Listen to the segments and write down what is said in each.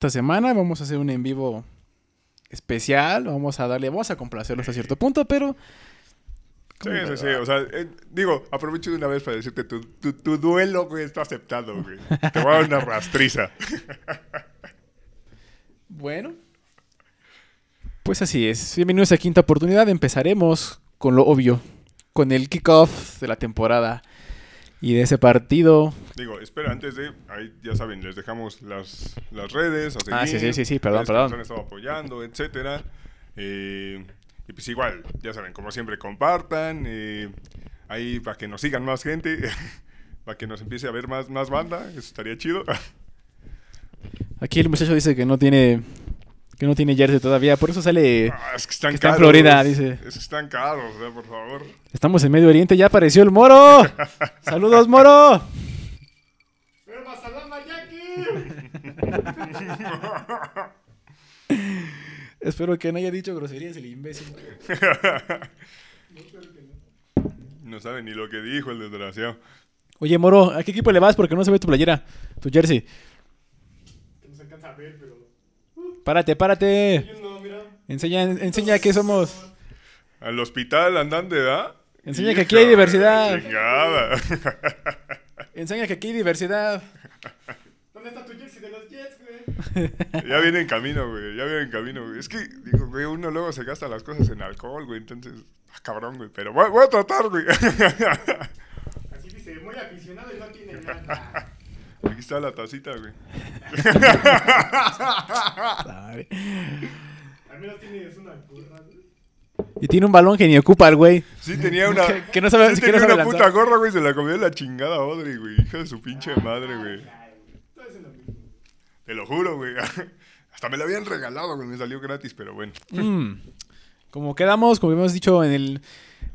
esta semana. Vamos a hacer un en vivo especial. Vamos a darle, vamos a complacerlo hasta cierto punto, pero Sí, sí, sí. O sea, eh, digo, aprovecho de una vez para decirte, tu, tu, tu duelo, güey, está aceptado, güey. Te voy a dar una rastriza. bueno. Pues así es. Bienvenidos a Quinta Oportunidad. Empezaremos con lo obvio, con el kickoff de la temporada y de ese partido. Digo, espera, antes de, ahí ya saben, les dejamos las, las redes. A Ah, sí, sí, sí, sí, perdón, perdón. Nos han estado apoyando, etcétera. Eh, y pues igual, ya saben, como siempre, compartan. eh, ahí para que nos sigan más gente. para que nos empiece a ver más, más banda. Eso estaría chido. Aquí el muchacho dice que no tiene que no tiene jersey todavía, por eso sale Ah, es que están Que está en. Florida, dice. Es que están caros, eh, por favor. Estamos en Medio Oriente, ya apareció el Moro. Saludos, Moro. Espero que no haya dicho groserías el imbécil. No sabe ni lo que dijo el desgraciado. Oye, Moro, ¿a qué equipo le vas? Porque no se ve tu playera, tu jersey. No se alcanza a ver, pero. Párate, párate. Enseña, enseña que somos. Al hospital andan de edad. Enseña que aquí hay diversidad. Chingada. Enseña que aquí hay diversidad. ¿Dónde está tu jersey de los Jets, güey? ya viene en camino, güey. Ya viene en camino, güey. Es que, digo, güey, uno luego se gasta las cosas en alcohol, güey. Entonces, ah, cabrón, güey. Pero voy, voy a tratar, güey. Así dice, muy aficionado y no tiene nada. Aquí está la tacita, güey. Al menos tienes una curra, güey. Y tiene un balón que ni ocupa el güey. Sí tenía una... Que- que no sabe- sí siquiera tenía sabe una puta gorra, güey. Se la comió la chingada Audrey, güey. Hija de su pinche madre, güey. Te lo juro, güey. Hasta me la habían regalado, güey. Me salió gratis, pero bueno. Mm. Como quedamos, como hemos dicho en, el,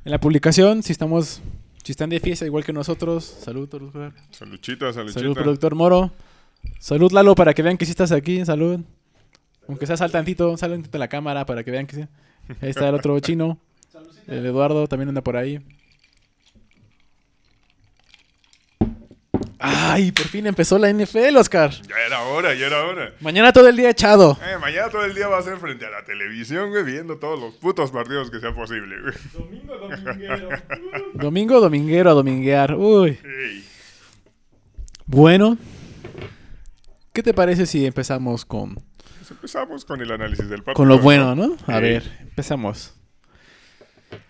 en la publicación, si estamos, si están de fiesta igual que nosotros, salud, productor. Saluchita, saluchita. Salud, productor Moro. Salud, Lalo, para que vean que sí estás aquí. Salud. Aunque sea sal tantito, sal tantito la cámara para que vean que sí. Ahí está el otro chino. El Eduardo también anda por ahí. Ay, por fin empezó la NFL, Oscar. Ya era hora, ya era hora. Mañana todo el día echado. Eh, mañana todo el día va a ser frente a la televisión, güey, viendo todos los putos partidos que sea posible, güey. Domingo, dominguero. Domingo, dominguero a dominguear. Uy. Bueno. ¿Qué te parece si empezamos con, Pues empezamos con el análisis del partido. con lo bueno, no? A ver, empezamos.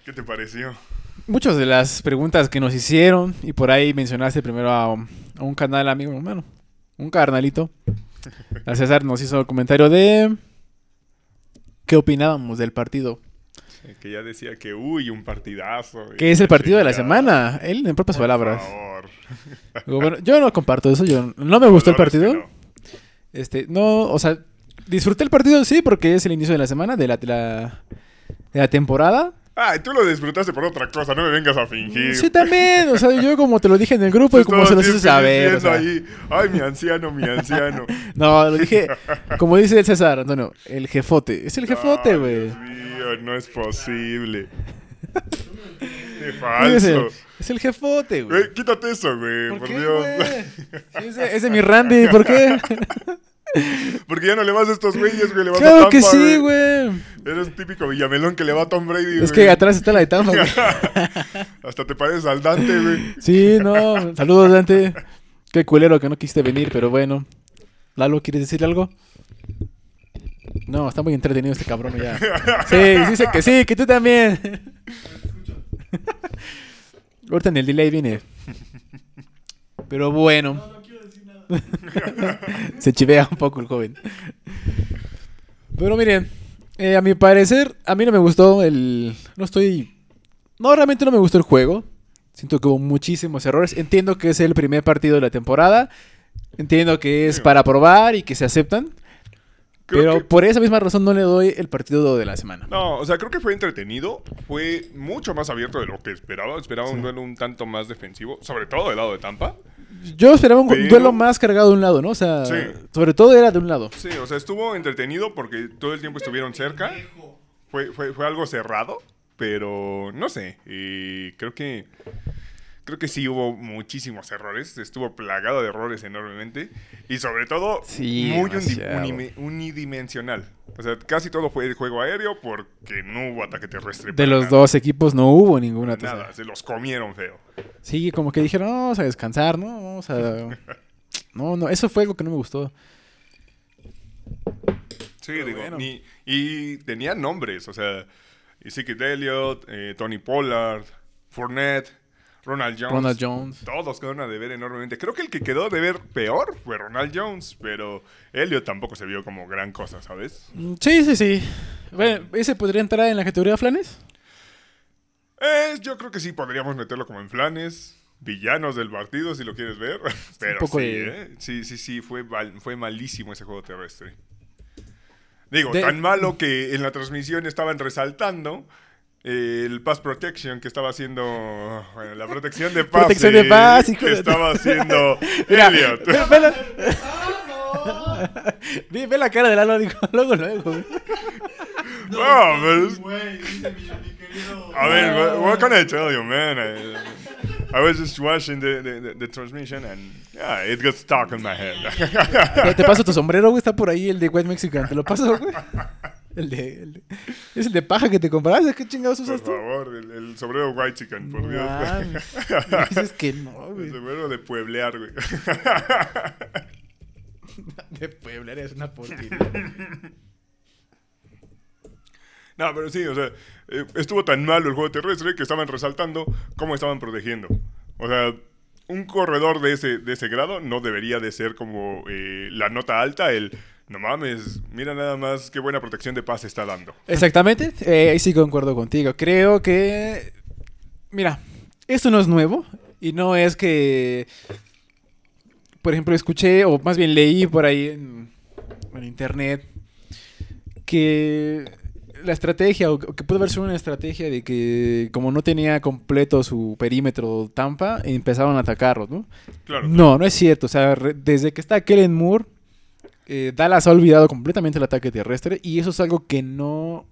¿Qué te pareció? Muchas de las preguntas que nos hicieron, y por ahí mencionaste primero a, a un canal amigo, bueno, un carnalito. A César nos hizo el comentario de qué opinábamos del partido. Eh, Que ya decía que, uy, un partidazo. Que es el partido de la semana. Él, en propias Por palabras. favor. Bueno, yo no comparto eso. Yo no me gustó el partido. no. Este, no, o sea, disfruté el partido, sí, porque es el inicio de la semana, de la, de la, de la temporada. Ay, tú lo disfrutaste por otra cosa, no me vengas a fingir. Sí, también, o sea, yo como te lo dije en el grupo y como se los hice saber. o diciendo sea. ahí, Ay, mi anciano, mi anciano. No, lo dije, como dice el César, Antonio, el jefote. Es el jefote, güey. Dios mío, no es posible. Qué falso. Es el jefote, güey. Quítate eso, güey, por, ¿Por qué, Dios. güey? Sí, es, de, es de mi Randy, ¿por qué? Porque ya no le vas a estos güeyes, güey, le vas a Claro Tampa, que sí, güey. Eres típico Villamelón que le va a Tom Brady, Es güey. que atrás está la de Tampa, güey. Hasta te pareces al Dante, güey. Sí, no. Saludos, Dante. Qué culero que no quisiste venir, pero bueno. Lalo, ¿quieres decir algo? No, está muy entretenido este cabrón ya. Sí, dice que sí, que tú también. Ahorita en el delay viene. Pero bueno. Se chivea un poco el joven. Pero miren, eh, a mi parecer, a mí no me gustó el... No estoy... No, realmente no me gustó el juego. Siento que hubo muchísimos errores. Entiendo que es el primer partido de la temporada. Entiendo que es para probar y que se aceptan. Creo pero que- por esa misma razón no le doy el partido de la semana. No, o sea, creo que fue entretenido. Fue mucho más abierto de lo que esperaba. Esperaba un duelo un tanto más defensivo, sobre todo del lado de Tampa. Yo esperaba un Pero- duelo más cargado de un lado, ¿no? O sea, Sí. sobre todo era de un lado. Sí, o sea, estuvo entretenido porque todo el tiempo estuvieron cerca. Fue, fue, fue algo cerrado, pero no sé. y creo que creo que sí hubo muchísimos errores. Estuvo plagado de errores enormemente. Y sobre todo, Sí, muy unidimensional. O sea, casi todo fue el juego aéreo porque no hubo ataque terrestre. De los nada. dos equipos no hubo ninguna. Nada, se los comieron feo. Sí, como que dijeron, "No, vamos a descansar, ¿no? Vamos a... No, no, eso fue algo que no me gustó. Sí, Pero digo, bueno. ni- y tenían nombres, o sea, Ezekiel Elliott, eh, Tony Pollard, Fournette, Ronald Jones. Ronald Jones. Todos quedaron a deber enormemente. Creo que el que quedó a deber peor fue Ronald Jones, pero Elliott tampoco se vio como gran cosa, ¿sabes? Sí, sí, sí. Bueno, ¿ese podría entrar en la categoría Flanes? Eh, yo creo que sí podríamos meterlo como en flanes. Villanos del partido, si lo quieres ver. Pero poco sí, de- ¿eh? sí, sí, sí, fue, mal- fue malísimo ese juego terrestre. Digo, De- tan malo que en la transmisión estaban resaltando el pass protection que estaba haciendo. Bueno, la protección de pase. Protección de pase, hijo que de- estaba haciendo Mira, Elliot. ve, ve la... ve, ve la cara de Lalo, dijo, luego, luego. güey. No, pero es- Güey, dice mi, mi querido. A ver, what, what can I tell you, man? I, I was just watching the, the, the, the transmission and yeah, it got stuck in my head. Te, te paso tu sombrero, güey, está por ahí el de White Mexican. ¿Te lo paso, güey? El de, el de- Es el de paja que te compraste. ¿Qué chingados Por usas tú? favor, el, el sombrero white chicken, por Dios. Dices que no, el güey. sombrero de pueblear, güey. De Puebla eres una porquería. no, pero sí, o sea, eh, estuvo tan malo el juego terrestre que estaban resaltando cómo estaban protegiendo. O sea, un corredor de ese, de ese grado no debería de ser como eh, la nota alta, el... No mames, mira nada más qué buena protección de pase está dando. Exactamente, eh, ahí sí concuerdo contigo. Creo que. Mira, esto no es nuevo y no es que. Por ejemplo, escuché, o más bien leí por ahí en, en internet, que la estrategia, o que pudo haber sido una estrategia de que, como no tenía completo su perímetro Tampa, empezaron a atacarlos, ¿no? Claro. No, no es cierto. O sea, re- desde que está Kellen Moore, eh, Dallas ha olvidado completamente el ataque terrestre y eso es algo que no,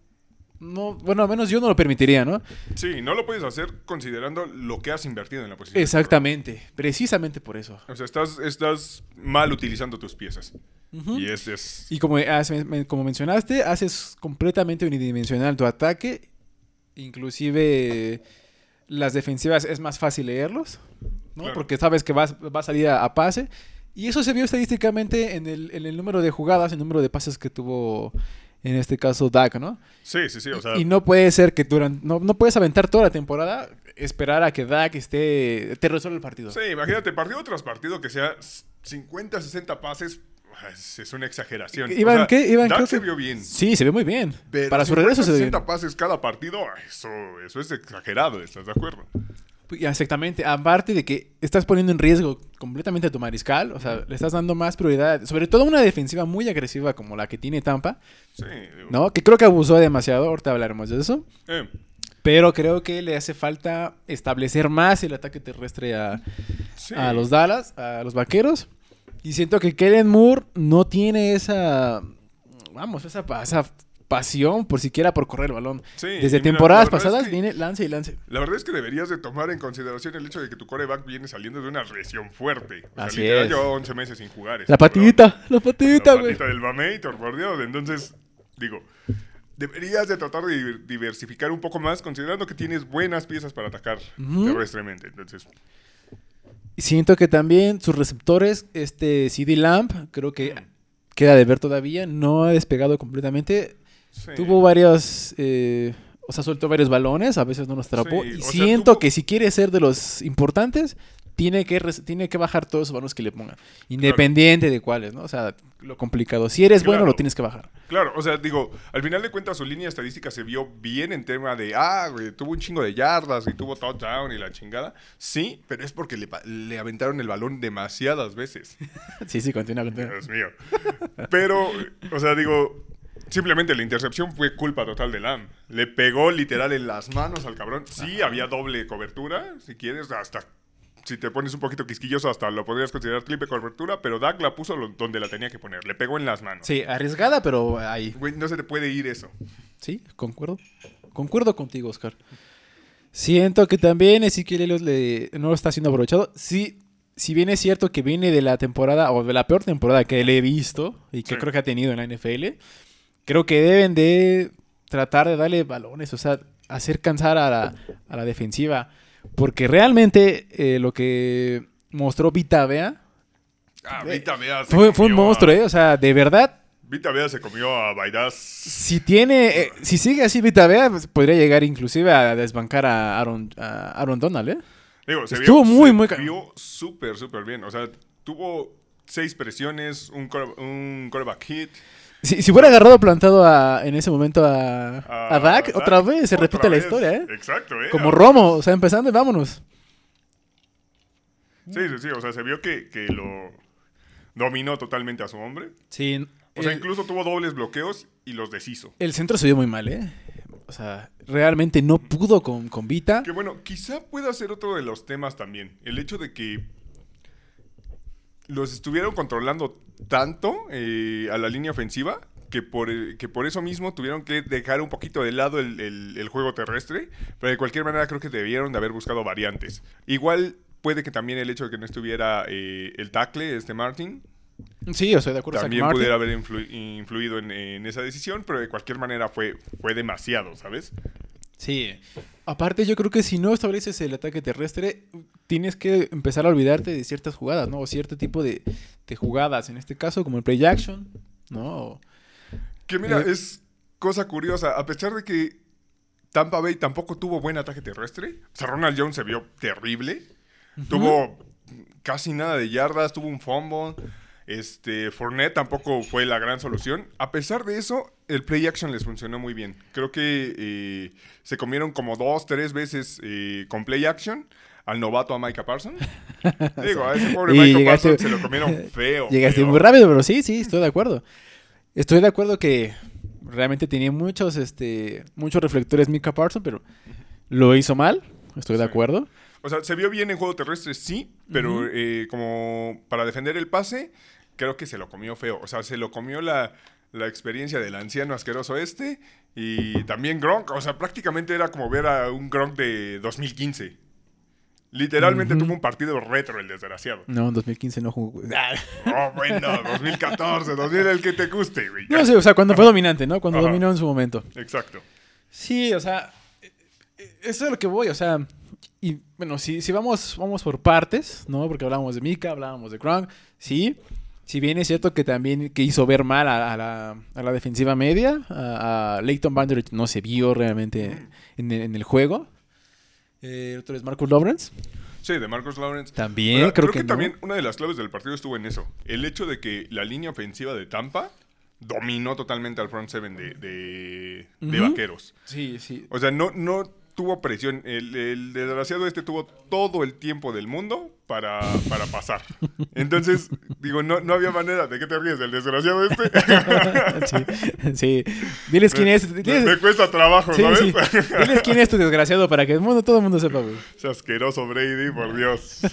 no, bueno, al menos yo no lo permitiría, ¿no? Sí, no lo puedes hacer considerando lo que has invertido en la posición. Exactamente, precisamente por eso. O sea, estás, estás mal utilizando tus piezas. Y es, es... Y como, me- como mencionaste, haces completamente unidimensional tu ataque, inclusive las defensivas es más fácil leerlos, ¿no? Claro. Porque sabes que vas, va a salir a, a pase. Y eso se vio estadísticamente en el, en el número de jugadas, el número de pases que tuvo, en este caso, Dak, ¿no? Sí, sí, sí. O sea, y no puede ser que durante, no, no puedes aventar toda la temporada, esperar a que Dak esté, te resuelva el partido. sí, imagínate, partido tras partido que sea 50, 60 pases. Es, una exageración. O Iban, sea, ¿qué? Dak creo se que- vio bien. Sí, se ve muy bien. Pero Para su 50, regreso se bien. 60 pases cada partido, eso, eso es exagerado, ¿estás de acuerdo? Exactamente. Aparte de que estás poniendo en riesgo completamente a tu mariscal, o sea, le estás dando más prioridad, sobre todo una defensiva muy agresiva como la que tiene Tampa, Sí. digo, ¿no? Que creo que abusó demasiado, ahorita hablaremos de eso. eh, Pero creo que le hace falta establecer más el ataque terrestre a, sí. a los Dallas, a los vaqueros. Y siento que Kellen Moore no tiene esa, vamos, esa, esa pasión por siquiera por correr el balón. Sí, Desde mira, temporadas la es pasadas que- viene lance y lance. La verdad es que deberías de tomar en consideración el hecho de que tu coreback viene saliendo de una lesión fuerte. O sea, Así literal es. lleva 11 meses sin jugar. este La cabrón. patita, la patita, La güey. patita del Mamator, por Dios. Entonces, digo, deberías de tratar de diver- diversificar un poco más, considerando que tienes buenas piezas para atacar Ujú. terrestremente. Entonces, Siento que también sus receptores, este CD Lamp, creo que queda de ver todavía, no ha despegado completamente. Sí. Tuvo varios, eh, o sea, soltó varios balones, a veces no los atrapó. Sí, y sea, siento tuvo- que si quiere ser de los importantes, tiene que, tiene que bajar todos los balones que le pongan. Independiente de cuáles, ¿no? O sea, lo complicado. Si eres bueno, lo tienes que bajar. Claro, o sea, digo, al final de cuentas su línea estadística se vio bien en tema de, ah, güey, tuvo un chingo de yardas y tuvo touchdown y la chingada. Sí, pero es porque le, le aventaron el balón demasiadas veces. Sí, sí, continúa, continúa. Dios mío. Pero, o sea, digo, simplemente la intercepción fue culpa total de Lam. Le pegó literal en las manos al cabrón. Sí, había doble cobertura, si quieres, hasta si te pones un poquito quisquilloso, hasta lo podrías considerar triple cobertura, pero Dak la puso donde la tenía que poner. Le pegó en las manos. Sí, arriesgada, pero ahí. Güey, no se te puede ir eso. Sí, concuerdo. Concuerdo contigo, Oscar. Siento que también Ezequiel Elliott le- no lo está siendo aprovechado. Sí, si bien es cierto que viene de la temporada o de la peor temporada que le he visto y que Sí. creo que ha tenido en la NFL, creo que deben de tratar de darle balones, o sea, hacer cansar a la, a la defensiva. Porque realmente eh, lo que mostró Vita Vea Ah, Vita se fue, fue un a- monstruo, ¿eh? O sea, de verdad, Vita Vea se comió a Baidaz. si tiene, eh, si sigue así Vita Vea, pues, podría llegar inclusive a desbancar a Aaron, a Aaron Donald, ¿eh? Digo, se Estuvo vio, muy, se muy vio súper, súper bien. O sea, tuvo seis presiones, un, core- un hit. Si, si hubiera agarrado plantado a- en ese momento a, a- a Dak, Dak. otra vez se Otra repite la historia, ¿eh? Exacto, ¿eh? Como Romo, o sea, empezando y vámonos. Sí, sí, sí. O sea, se vio que, que lo dominó totalmente a su hombre. Sí. O sea, el, incluso tuvo dobles bloqueos y los deshizo. el centro se vio muy mal, ¿eh? O sea, realmente no pudo con, con Vita. Que bueno, quizá pueda ser otro de los temas también. El hecho de que los estuvieron controlando tanto eh, a la línea ofensiva que por, eh, que por eso mismo tuvieron que dejar un poquito de lado el, el- el juego terrestre. Pero de cualquier manera creo que debieron de haber buscado variantes. Igual puede que también el hecho de que no estuviera eh, el tackle, este Martin, Sí, o sea, de acuerdo también Martin. pudiera haber influ- influido en, en esa decisión. Pero de cualquier manera fue, fue demasiado, ¿sabes? Sí. Aparte, yo creo que si no estableces el ataque terrestre, tienes que empezar a olvidarte de ciertas jugadas, ¿no? O cierto tipo de, de jugadas. En este caso, como el play action, ¿no? Que mira, Eh. es cosa curiosa. A pesar de que Tampa Bay tampoco tuvo buen ataque terrestre, o sea, Ronald Jones se vio terrible. Tuvo casi nada de yardas, tuvo un fumble. Este, Fournette tampoco fue la gran solución. A pesar de eso, el play action les funcionó muy bien. Creo que eh, se comieron como dos, tres veces eh, con play action al novato a Micah Parsons. Digo, a ese pobre Micah llegaste- Parsons se lo comieron feo. Llegaste feo. muy rápido, pero sí, sí, estoy de acuerdo. Estoy de acuerdo que realmente tenía muchos, este, muchos reflectores Mika Parsons, pero lo hizo mal. Estoy de Sí. acuerdo. O sea, se vio bien en juego terrestre, sí, pero eh, como para defender el pase, creo que se lo comió feo. O sea, se lo comió la, la experiencia del anciano asqueroso este y también Gronk. O sea, prácticamente era como ver a un Gronk de 2015. Literalmente tuvo un partido retro el desgraciado. No, en 2015 no jugó. Oh, bueno, 2014, 2000, el que te guste, güey. No sé, o sea, cuando fue dominante, ¿no? Cuando dominó en su momento. Exacto. Sí, o sea, eh, eh, eso es lo que voy, o sea, y bueno, si, si vamos, vamos por partes, ¿no? Porque hablábamos de Mika, hablábamos de Gronk, sí. Si bien es cierto que también que hizo ver mal a, a la, a la defensiva media, a, a Leighton Vander no se vio realmente en, el- en el juego. Eh, otro es Marcus Lawrence. Sí, de Marcus Lawrence. También, Ahora, creo, creo, que, no. también una de las claves del partido estuvo en eso. El hecho de que la línea ofensiva de Tampa dominó totalmente al front seven de, de, vaqueros. Sí, sí. O sea, no, no tuvo presión. El, el desgraciado este tuvo todo el tiempo del mundo para, para pasar. Entonces, digo, no, no había manera. ¿De qué te ríes? ¿Del desgraciado este? sí, sí. Diles quién es. diles- me cuesta trabajo, sí, ¿sabes? sí. Diles quién es tu desgraciado para que el mundo, todo el mundo sepa, güey. Ese asqueroso Brady, por Dios.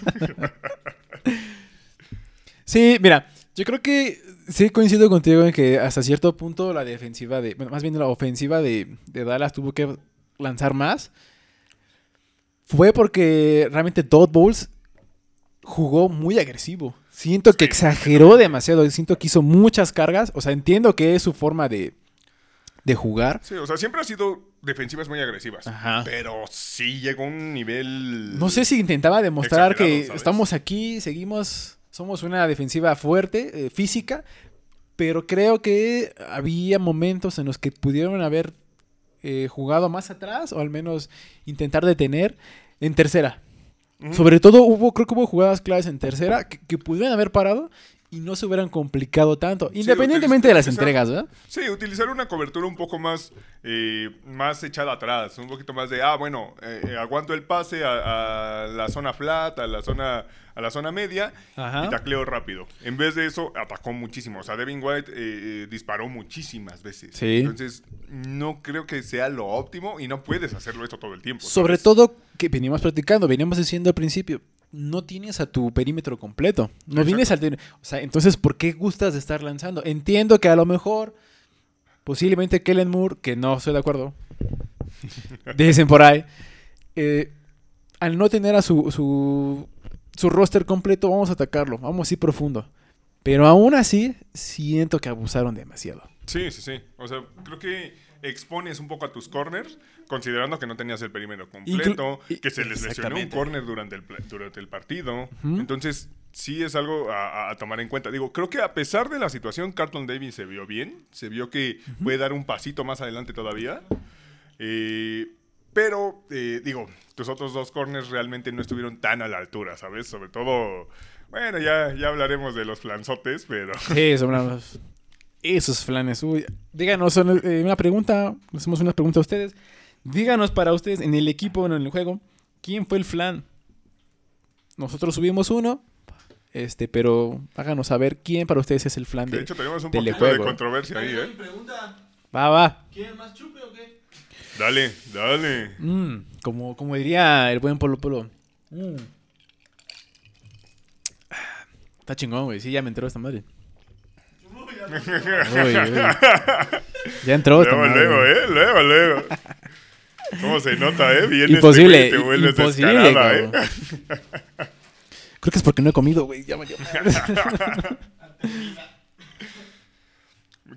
Sí, mira, yo creo que sí coincido contigo en que hasta cierto punto la defensiva de, bueno, más bien la ofensiva de, de Dallas tuvo que lanzar más. Fue porque realmente Todd Bowles jugó muy agresivo. Siento que exageró demasiado, siento que hizo muchas cargas. O sea, entiendo que es su forma de, de jugar. Sí, o sea, siempre ha sido defensivas muy agresivas. Ajá. Pero sí llegó a un nivel. No sé si intentaba demostrar que ¿sabes? estamos aquí, seguimos, somos una defensiva fuerte, eh, física, pero creo que había momentos en los que pudieron haber eh, jugado más atrás o al menos intentar detener en tercera. Sobre todo hubo, creo que hubo jugadas claves en tercera que, que pudieron haber parado y no se hubieran complicado tanto, independientemente de las entregas, ¿verdad? Sí, utilizar una cobertura un poco más, eh, más echada atrás, un poquito más de, ah, bueno, eh, eh, aguanto el pase a, a la zona flat, a la zona, a la zona media Ajá. y tacleo rápido. En vez de eso, atacó muchísimo. O sea, Devin White eh, eh, disparó muchísimas veces. Sí. Entonces, no creo que sea lo óptimo y no puedes hacerlo esto todo el tiempo. Sobre todo que veníamos platicando, veníamos diciendo al principio, no tienes a tu perímetro completo. No Exacto. vienes al... O sea, entonces, ¿por qué gustas de estar lanzando? Entiendo que a lo mejor, posiblemente Kellen Moore, que no estoy de acuerdo, dicen por ahí, eh, al no tener a su, su, su roster completo, vamos a atacarlo, vamos a ir profundo. Pero aún así, siento que abusaron demasiado. Sí, sí, sí. O sea, creo que expones un poco a tus corners, considerando que no tenías el perímetro completo, Inclu- que se les lesionó un corner durante el, pla- durante el partido. Entonces, sí es algo a, a- a tomar en cuenta. Digo, creo que a pesar de la situación, Carlton Davis se vio bien, se vio que puede dar un pasito más adelante todavía. Eh, pero, eh, digo, tus otros dos corners realmente no estuvieron tan a la altura, ¿sabes? Sobre todo, bueno, ya, ya hablaremos de los flanzotes, pero... Sí, esos flanes. Uy, díganos eh, una pregunta, hacemos una pregunta a ustedes. Díganos para ustedes en el equipo, en el juego, ¿quién fue el flan? Nosotros subimos uno, este, pero háganos saber quién para ustedes es el flan De de... hecho, tenemos un poquito de controversia ahí, ¿eh? pregunta, Va, va. ¿quién más chupe o qué? Dale, dale. Mm, como, como diría el buen Polo Polo. Mm. Está chingón, güey. Sí, ya me entró esta madre. Uy, ya. Uy, entró esta Luego, madre. luego, ¿eh? Luego, luego. ¿Cómo se nota, eh? Vienes Imposible, y te vuelves imposible, ¿eh? Creo que es porque no he comido, güey. Ya valió.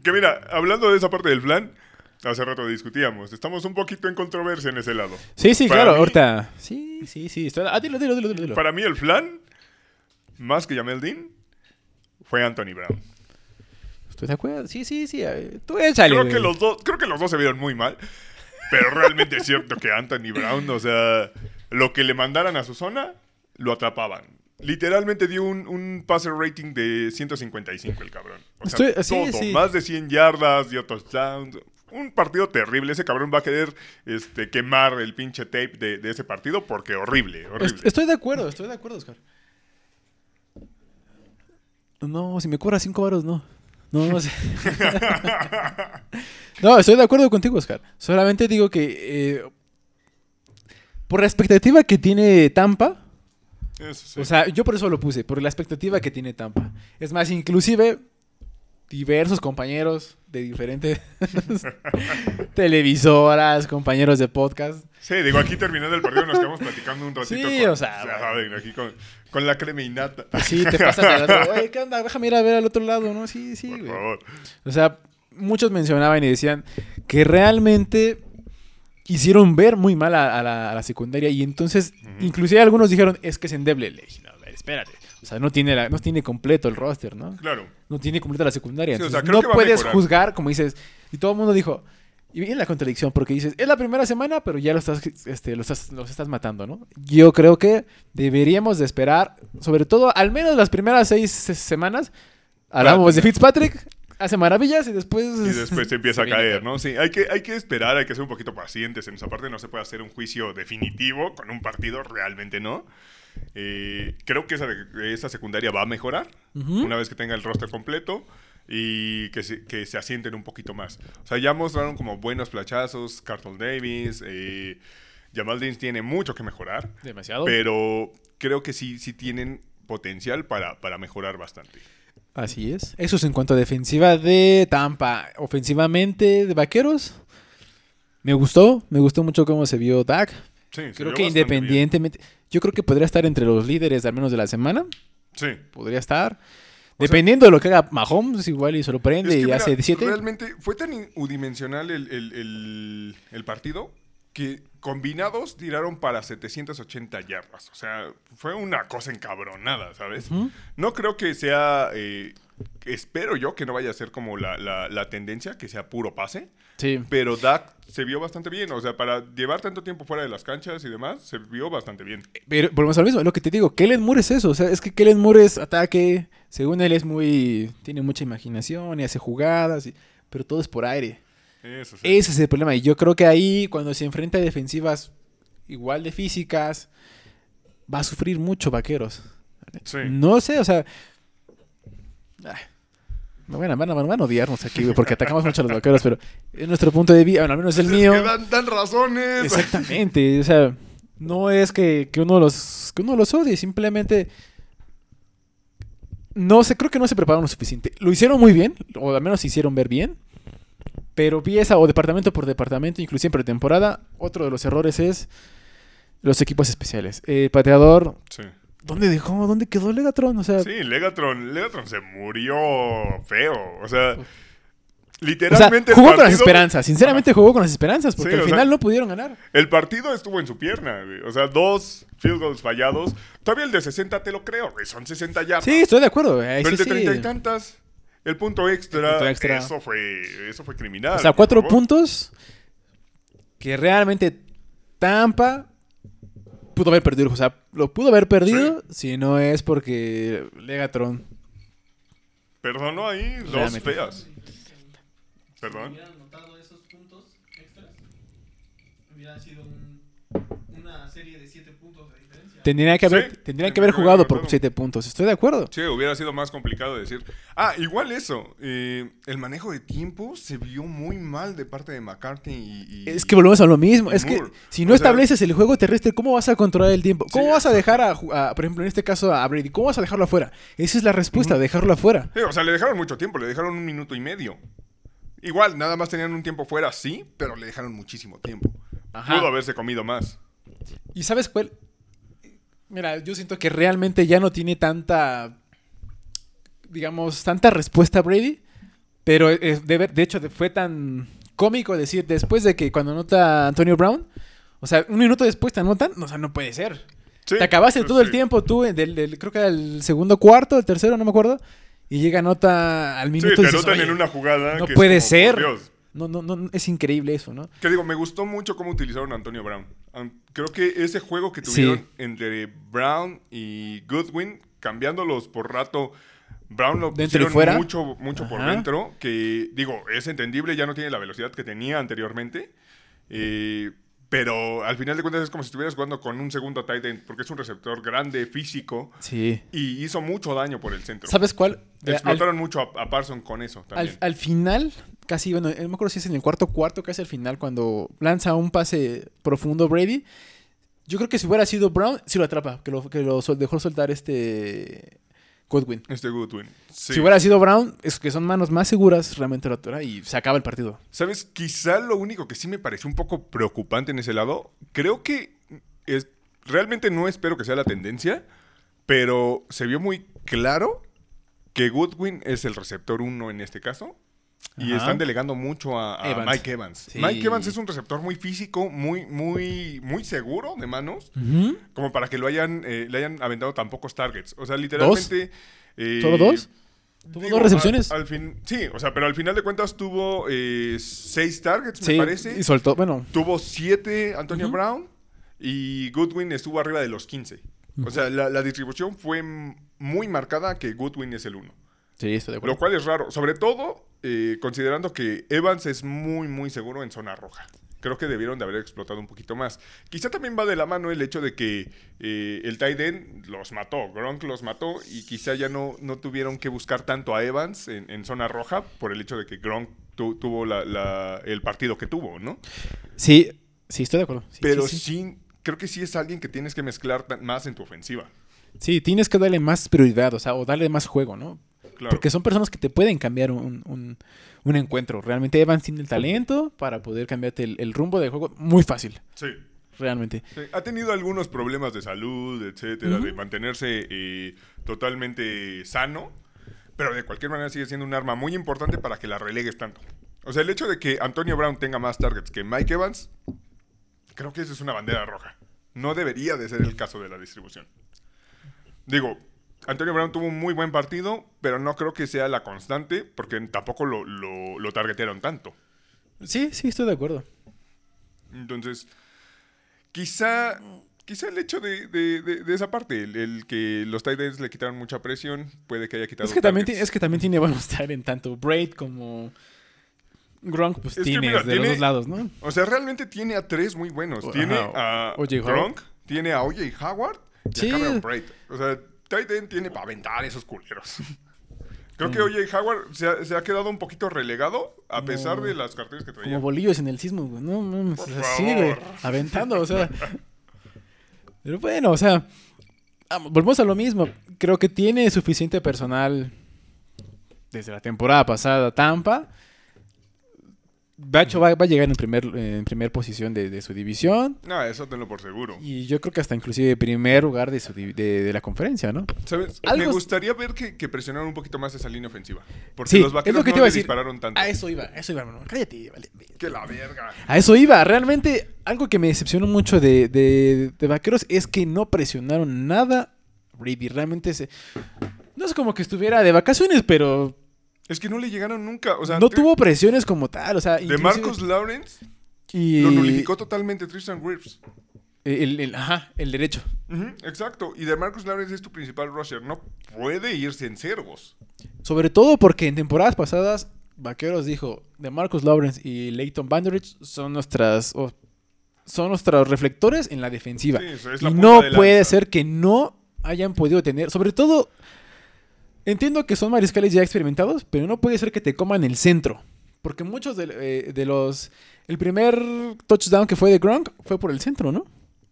Que mira, hablando de esa parte del plan, hace rato discutíamos. Estamos un poquito en controversia en ese lado. Sí, sí, Para claro, mí- ahorita. Sí, sí, sí. estoy- Ah, dilo, dilo, dilo, dilo. Para mí, el plan, más que Jamel Dean, fue Anthony Brown. Estoy de acuerdo. Sí, sí, sí. eh, Tú échale. Creo que, los dos, creo que los dos se vieron muy mal. Pero realmente es cierto que Anthony Brown, o sea, lo que le mandaran a su zona, lo atrapaban. Literalmente dio un, un passer rating de 155 el cabrón. O sea, Estoy- sí, todo, sí. más de 100 yardas, dio touchdowns. Un partido terrible. Ese cabrón va a querer este, quemar el pinche tape de, de ese partido porque horrible, horrible. Est- Estoy de acuerdo, estoy de acuerdo, Oscar. No, si me cobra cinco varos, no. No, no sé. no, estoy de acuerdo contigo, Oscar. Solamente digo que eh, por la expectativa que tiene Tampa, Eso sí. o sea, yo por eso lo puse, por la expectativa que tiene Tampa. Es más, inclusive diversos compañeros de diferentes televisoras, compañeros de podcast, Sí, digo, aquí terminando el partido nos quedamos platicando un ratito. Sí, con, o sea, saben, aquí con, con la crema innata. Sí, te pasas al otro. Oye, ¿qué onda? Déjame ir a ver al otro lado, ¿no? Sí, sí, Por güey. favor. O sea, muchos mencionaban y decían que realmente hicieron ver muy mal a, a la, a la secundaria y entonces, inclusive algunos dijeron, es que es endeble. Le dije, no, a ver, espérate. O sea, no tiene, la- no tiene completo el roster, ¿no? Claro. No tiene completa la secundaria. Sí, o sea, Entonces, no puedes juzgar, como dices, y todo el mundo dijo, y viene la contradicción, porque dices, es la primera semana, pero ya lo estás, este, lo estás, los estás matando, ¿no? Yo creo que deberíamos de esperar, sobre todo, al menos las primeras seis se- semanas, hablamos de Fitzpatrick, hace maravillas y después... Y después se empieza a caer. ¿no? Sí, hay que, hay que esperar, hay que ser un poquito pacientes en esa parte. No se puede hacer un juicio definitivo con un partido, realmente no. Eh, creo que esa, esa secundaria va a mejorar una vez que tenga el roster completo y que se, que se asienten un poquito más. O sea, ya mostraron como buenos plachazos, Carlton Davis, eh, Jamal Dean tiene mucho que mejorar, Demasiado. pero creo que sí, sí tienen potencial para, para mejorar bastante. Así es. Eso es en cuanto a defensiva de Tampa. Ofensivamente de Vaqueros. Me gustó. Me gustó mucho cómo se vio Dak. Sí, Creo vio que bien. Yo creo que podría estar entre los líderes al menos de la semana. Sí. Podría estar. O sea- Dependiendo de lo que haga Mahomes, igual y sorprende Es que y mira, hace 17. Realmente fue tan unidimensional el, el- el- el partido que combinados tiraron para 780 yardas. O sea, fue una cosa encabronada, ¿sabes? No creo que sea. eh, espero yo que no vaya a ser como la, la- la tendencia, que sea puro pase. Sí. Pero Dak se vio bastante bien. O sea, para llevar tanto tiempo fuera de las canchas y demás, se vio bastante bien. Pero volvemos a lo mismo. Lo que te digo, Kellen Moore es eso. O sea, es que Kellen Moore es ataque. Según él es muy. Tiene mucha imaginación y hace jugadas. y- pero todo es por aire. Eso sí. Ese es el problema. Y yo creo que ahí, cuando se enfrenta a defensivas igual de físicas, va a sufrir mucho vaqueros. Sí. No sé, o sea. me van a, van a- van a odiarnos aquí, porque atacamos mucho a los vaqueros, pero es nuestro punto de vista, bueno, al menos el Es mío. que dan, dan razones. Exactamente, o sea, no es que, que uno los que uno los odie, simplemente no sé, creo que no se prepararon lo suficiente. Lo hicieron muy bien, o al menos se hicieron ver bien, pero pieza o departamento por departamento, inclusive en pretemporada, otro de los errores es los equipos especiales. Eh, pateador, Sí. ¿dónde dejó? ¿Dónde quedó Legatron? O sea, Sí, Legatron, Legatron se murió feo. O sea, o sea, literalmente. el jugó con las esperanzas. Sinceramente jugó con las esperanzas porque Sí, al o final sea- no pudieron ganar. El partido estuvo en su pierna, güey. O sea, dos field goals fallados. Todavía el de 60 te lo creo, güey. Son 60 yardas. Sí, estoy de acuerdo. ahí Pero el sí, de 30 sí. y tantas, el punto extra, El punto extra. Eso, fue, eso fue criminal. O sea, cuatro favor. puntos que realmente Tampa pudo haber perdido. O sea, lo pudo haber perdido si no es porque Legatron. Perdonó ahí dos Realmente. feas. Perdón. Si hubieran notado esos puntos extras, hubiera sido un- una serie de 7 puntos de diferencia. Tendrían que haber, Sí, tendrían que haber jugado por anotado. 7 puntos. Estoy de acuerdo. Sí, hubiera sido más complicado decir. Ah, igual eso. eh, el manejo de tiempo se vio muy mal de parte de McCarthy y. y- Es que volvemos a lo mismo. Es que si no O sea- estableces el juego terrestre, ¿cómo vas a controlar el tiempo? ¿Cómo Sí, vas a dejar a, por ejemplo, en este caso a Brady, cómo vas a dejarlo afuera? Esa es la respuesta, dejarlo afuera. Sí, o sea, le dejaron mucho tiempo, le dejaron un minuto y medio. Igual, nada más tenían un tiempo fuera, sí, pero le dejaron muchísimo tiempo. Ajá. Pudo haberse comido más. ¿Y sabes cuál? Mira, yo siento que realmente ya no tiene tanta, digamos, tanta respuesta Brady, pero de, de hecho fue tan cómico decir después de que cuando anota Antonio Brown, o sea, un minuto después te anotan, o sea, no puede ser. Sí, te acabaste pues todo el sí. tiempo tú, en del, del- creo que era el segundo cuarto, el tercero, no me acuerdo, y llega nota al Sí, minuto te y dices, anotan en "Oye, una jugada. no que puede como, ser. Dios. No, no, no, es increíble eso, ¿no? Que digo, me gustó mucho cómo utilizaron a Antonio Brown. Creo que ese juego que Sí. tuvieron entre Brown y Goodwin, cambiándolos por rato, Brown lo pusieron fuera. mucho, mucho por dentro, que digo, es entendible, ya no tiene la velocidad que tenía anteriormente. eh, pero al final de cuentas es como si estuvieras jugando con un segundo tight end, porque es un receptor grande, físico, Sí. y hizo mucho daño por el centro. ¿Sabes cuál? Al- Explotaron mucho a, a Parson con eso Al, también. al final, casi, bueno, no me acuerdo si es en el cuarto cuarto, casi al final, cuando lanza un pase profundo Brady. Yo creo que si hubiera sido Brown, sí lo atrapa, que lo, que lo sol- dejó soltar este Godwin. Este Goodwin. Sí. Si hubiera sido Brown, es que son manos más seguras, realmente lo atora y se acaba el partido. ¿Sabes? Quizá lo único que sí me pareció un poco preocupante en ese lado, creo que es, realmente no espero que sea la tendencia, pero se vio muy claro que Goodwin es el receptor uno en este caso. Y Ajá. están delegando mucho a, a Evans. Mike Evans. Sí. Mike Evans es un receptor muy físico, muy, muy, muy seguro de manos, como para que lo hayan, eh, le hayan aventado tan pocos targets. O sea, literalmente. eh, ¿Solo dos? ¿Tuvo digo, dos recepciones? Al, al fin, sí, o sea, pero al final de cuentas tuvo eh, seis targets, Sí, me parece. y soltó, bueno, Tuvo siete Antonio Brown y Goodwin estuvo arriba de los 15. O sea, la, la distribución fue muy marcada que Goodwin es el uno. Sí, estoy de acuerdo. Lo cual es raro, sobre todo eh, considerando que Evans es muy, muy seguro en zona roja. Creo que debieron de haber explotado un poquito más. Quizá también va de la mano el hecho de que eh, el end los mató, Gronk los mató y quizá ya no, no tuvieron que buscar tanto a Evans en, en zona roja por el hecho de que Gronk tu- tuvo la- la- el partido que tuvo, ¿no? Sí, sí, estoy de acuerdo. Sí, Pero sí, creo que sí es alguien que tienes que mezclar más en tu ofensiva. Sí, tienes que darle más prioridad, o sea, o darle más juego, ¿no? Claro. Porque son personas que te pueden cambiar un, un- un encuentro. Realmente Evans tiene el talento para poder cambiarte el, el rumbo del juego muy fácil, Sí. realmente. Sí, Ha tenido algunos problemas de salud, etcétera, de mantenerse eh, totalmente sano, pero de cualquier manera sigue siendo un arma muy importante para que la relegues tanto. O sea, el hecho de que Antonio Brown tenga más targets que Mike Evans, creo que eso es una bandera roja. No debería de ser el caso de la distribución. Digo, Antonio Brown tuvo un muy buen partido, pero no creo que sea la constante, porque tampoco lo, lo, lo targetearon tanto. Sí, sí, estoy de acuerdo. Entonces, quizá, quizá el hecho de, de- de- de esa parte, el, el que los tight ends le quitaron mucha presión, puede que haya quitado. Es que, también, es que también tiene buenos en tanto Braid como Gronk, pues Es que tienes mira, de tiene- los dos lados, ¿no? O sea, realmente tiene a tres muy buenos. Tiene a. Gronk, tiene a O.J. Howard y Sí. a Cameron Braid. O sea, tight end tiene para aventar esos culeros. Creo que O.J. Howard se ha, se ha quedado un poquito relegado a Como- pesar de las carteras que traía. Como bolillos en el sismo, güey. No, mames, Por o sea, sí, güey. favor. Aventando, o sea. Pero bueno, o sea. Volvemos a lo mismo. Creo que tiene suficiente personal desde la temporada pasada Tampa. Bacho va, va a llegar en primer, en primer posición de, de su división. No, eso tenlo por seguro. Y yo creo que hasta inclusive primer lugar de, su, div- de, de la conferencia, ¿no? ¿Sabes? Algo Me gustaría ver que, que presionaran un poquito más esa línea ofensiva. Porque Sí, los es vaqueros lo que te no iba a le decir. dispararon tanto. A eso iba, a eso iba, hermano. Cállate, vale. Que la verga. A eso iba. Realmente, algo que me decepcionó mucho de, de, de Vaqueros es que no presionaron nada. Brady realmente se... No es como que estuviera de vacaciones, pero Es que no le llegaron nunca. O sea, no tuvo presiones como tal. O sea, De Marcus Lawrence y lo nulificó totalmente Tristan Wirfs. El, el- ajá, el derecho. Exacto. Y de Marcus Lawrence es tu principal rusher. No puede irse en cervos. Sobre todo porque en temporadas pasadas, Vaqueros dijo, de Marcus Lawrence y Leighton Vanderich son nuestras... son nuestros reflectores en la defensiva. Sí, eso es la y no de puede ser que no hayan podido tener, sobre todo, entiendo que son mariscales ya experimentados, pero no puede ser que te coman el centro. Porque muchos de, eh, de los... El primer touchdown que fue de Gronk fue por el centro, ¿no?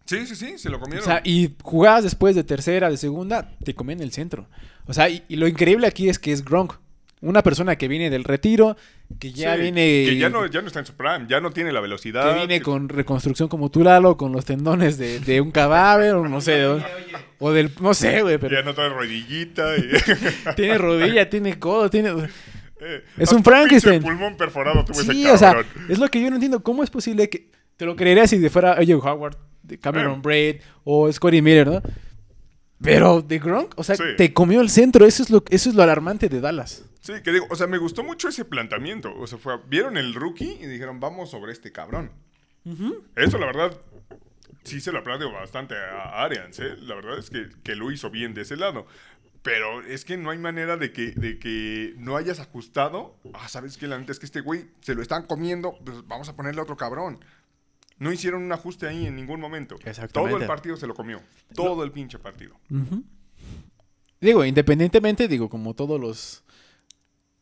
Sí, sí, sí, se lo O comieron. sea, y jugadas después de tercera, de segunda, te comían el centro. O sea, y, y lo increíble aquí es que es Gronk. Una persona que viene del retiro, que ya Sí, viene... Que ya no, ya no está en su prime, ya no tiene la velocidad. que viene con reconstrucción como tú, Lalo, con los tendones de, de un cadáver, o no sé, o, Oye, oye, o del... No sé, güey, pero Ya no trae rodillita. Y, tiene rodilla, tiene codo, tiene... Eh, Es un Frankenstein. pulmón perforado tuvo Sí, ese o sea, es lo que yo no entiendo. ¿Cómo es posible que... Te lo creería si de fuera AJ Howard, de Cameron Eh. Braid o Scotty Miller, ¿no? Pero de Gronk, o sea, Sí. te comió el centro. Eso es lo, eso es lo alarmante de Dallas. Sí, que digo, o sea, me gustó mucho ese planteamiento. O sea, fue, vieron el rookie y dijeron, vamos sobre este cabrón. Eso, la verdad, sí se lo aplaudo bastante a Arians, ¿eh? La verdad es que, que lo hizo bien de ese lado. Pero es que no hay manera de que, de que no hayas ajustado. Ah, ¿sabes qué? La neta es que este güey se lo están comiendo, pues vamos a ponerle a otro cabrón. No hicieron un ajuste ahí en ningún momento. Exactamente. Todo el partido se lo comió. Todo el pinche partido. Digo, independientemente, digo, como todos los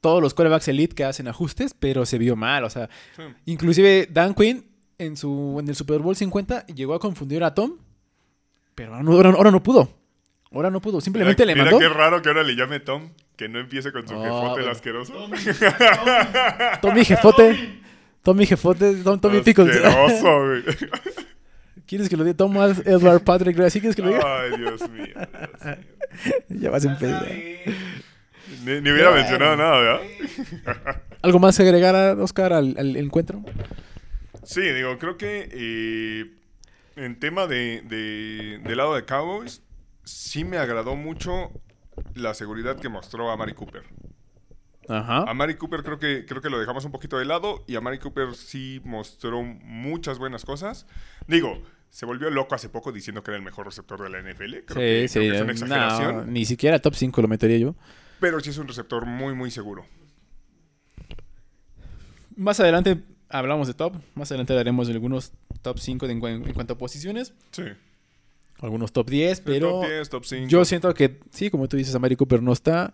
todos los quarterbacks elite que hacen ajustes, pero se vio mal, o sea, Sí. inclusive Dan Quinn en su en el Super Bowl 50 llegó a confundir a Tom, pero ahora no, ahora, ahora no pudo. Ahora no pudo, simplemente Mira- le mira mandó qué raro que ahora le llame Tom. Que no empiece con su Oh, jefote el asqueroso. Tommy, Tommy, Tommy Jefote, Tommy Jefote, Tom, Tommy Pickles. Asqueroso, güey. ¿Quieres que lo diga Thomas Edward Patrick Gracie? ¿Quieres que lo diga? Ay, Dios mío. Dios mío. Ya vas a empezar. Ni, ni hubiera Bueno. mencionado nada, ¿verdad? ¿Algo más que agregar a Oscar al, al encuentro? Sí, digo, creo que eh, en tema de, de- del lado de Cowboys, sí me agradó mucho la seguridad que mostró a Mari Cooper. Ajá. A Mari Cooper creo que, creo que lo dejamos un poquito de lado y a Mari Cooper sí mostró muchas buenas cosas. Digo, se volvió loco hace poco diciendo que era el mejor receptor de la NFL. Creo que, Sí, creo sí. que es una no, exageración. ni siquiera top 5 lo metería yo. Pero sí es un receptor muy, muy seguro. Más adelante hablamos de top. Más adelante daremos algunos top 5 de en, cua- en cuanto a posiciones. Sí. Algunos top 10, pero top 10, top 5. yo siento que, sí, como tú dices, Amari Cooper no está.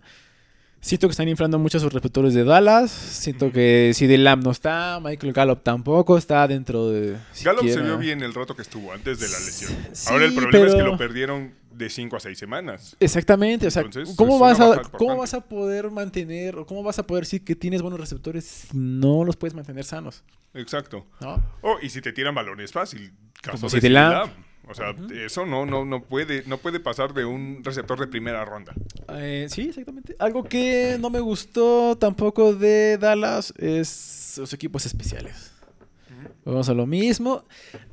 Siento que están inflando mucho a sus receptores de Dallas. Siento que de Lamb no está, Michael Gallup tampoco está dentro de. Gallup se vio bien el rato que estuvo antes de la lesión. Sí, Ahora el problema es que lo perdieron de 5 a 6 semanas. Exactamente, o sea, ¿cómo, vas a, ¿cómo vas a poder mantener o cómo vas a poder decir que tienes buenos receptores si no los puedes mantener sanos? Exacto. ¿no? Oh, y si te tiran balones fácil. Caso Como de CeeDee Lamb. Lamb. O sea, eso no, no, no, puede, no puede pasar de un receptor de primera ronda. Eh, sí, exactamente. Algo que no me gustó tampoco de Dallas es los equipos especiales. Vamos a lo mismo.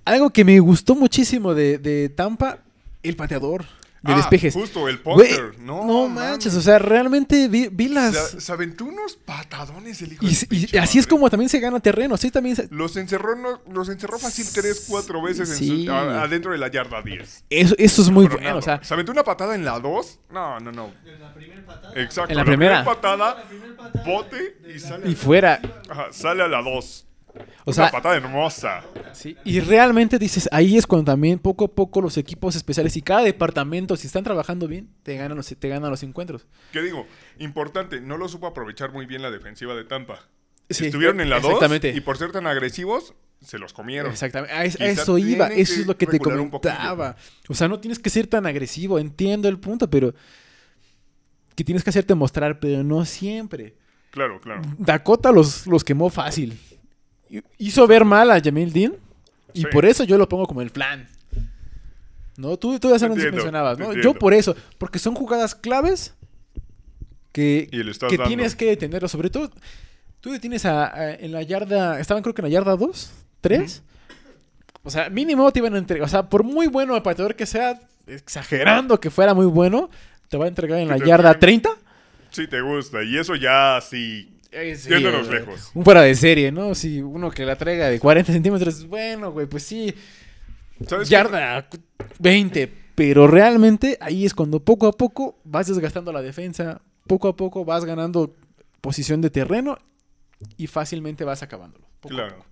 Algo que me gustó muchísimo de, de Tampa, el pateador de Ah, despejes. Justo, el punter. no, no manches, o sea, realmente vi, vi las... Se, se aventó unos patadones el hijo y, de y pinche así es como también se gana terreno. Así también se- Los encerró, no- los encerró fácil 3, 4 veces en Sí. su- a- adentro de la yarda 10. Eso, eso es muy bueno. O sea, ¿Se aventó una patada en la 2? No, no, no. En la primera patada. Exacto. En la primera. patada, La primera patada bote y sale. y fuera. Ajá, sale a la 2. O una sea, patada hermosa. Sí, y realmente dices, ahí es cuando también poco a poco los equipos especiales y cada departamento, si están trabajando bien, te ganan los, te ganan los encuentros. ¿Qué digo? Importante, no lo supo aprovechar muy bien la defensiva de Tampa. Sí, Estuvieron en la 2 exactamente. y por ser tan agresivos, se los comieron. Exactamente, a es- a Quizá eso iba, eso es lo que te comentaba. O sea, no tienes que ser tan agresivo, entiendo el punto, pero que tienes que hacerte mostrar, pero no siempre. Claro, claro. Dakota los, los quemó fácil. Hizo ver mal a Jamil Dean. Y Sí. por eso yo lo pongo como el flan. No, tú, tú entiendo, mencionabas, ¿no? Yo por eso, porque son jugadas claves que, que tienes que detenerlo. Sobre todo, tú detienes a, a- en la yarda, estaban creo que en la yarda 2, 3. O sea, mínimo te iban a entregar, o sea, por muy bueno el pateador que sea, exagerando que fuera muy bueno, te va a entregar en la yarda entreguen. 30. Sí, te gusta. Y eso ya sí. Sí, Yéndonos güey. lejos. Un fuera de serie, ¿no? Si uno que la traiga de 40 centímetros, bueno, güey, pues sí, ¿Sabes qué? yarda 20. Pero realmente ahí es cuando poco a poco vas desgastando la defensa, poco a poco vas ganando posición de terreno y fácilmente vas acabándolo. poco a Claro. poco.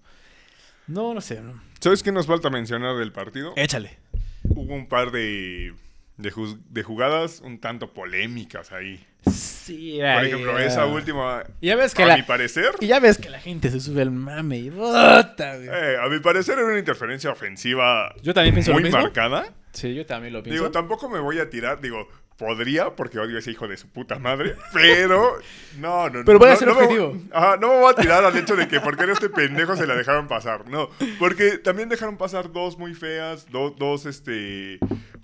No, no sé. no. ¿Sabes qué nos falta mencionar del partido? Échale. Hubo un par de, de jugadas un tanto polémicas ahí. Sí, Por ahí, ejemplo, esa última, Ya ves que a la- mi parecer, Y ya ves que la gente se sube al mame y bota, güey. eh, a mi parecer era una interferencia ofensiva Yo también pienso lo muy mismo. marcada. Sí, yo también lo pienso. Digo, tampoco me voy a tirar, digo, podría porque odio a ese hijo de su puta madre, pero no, no, Pero voy a no, ser no me objetivo. voy- ajá, no me voy a tirar al hecho de que porque era este pendejo se la dejaron pasar, no, porque también dejaron pasar dos muy feas, do- dos este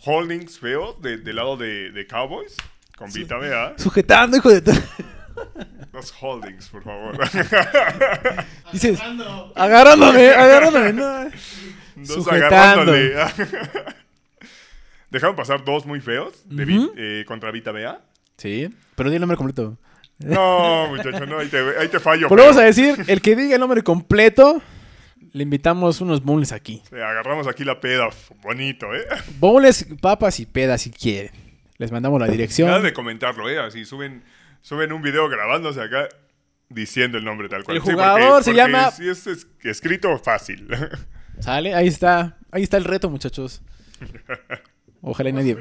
holdings feos de- del lado de, de Cowboys con Vita Bea, Sujetando, hijo de... dos holdings, por favor. Dices, agarrándome, agarrándome, no. Dos agarrándole. Dejaron pasar dos muy feos de eh, contra Vita Bea. Sí, pero di el nombre completo. No, muchacho, no, ahí te, ahí te fallo. Volvemos feo. a decir, el que diga el nombre completo, le invitamos unos bowls aquí. Sí, agarramos aquí la peda, bonito, ¿eh? Bowls, papas y pedas si quieren. Les mandamos la dirección. Nada de comentarlo, ¿eh? Así suben, suben un video grabándose acá diciendo el nombre tal cual. El Sí, jugador se llama- Sí, es, es- escrito fácil. Sale, ahí está. Ahí está el reto, muchachos. Ojalá y nadie.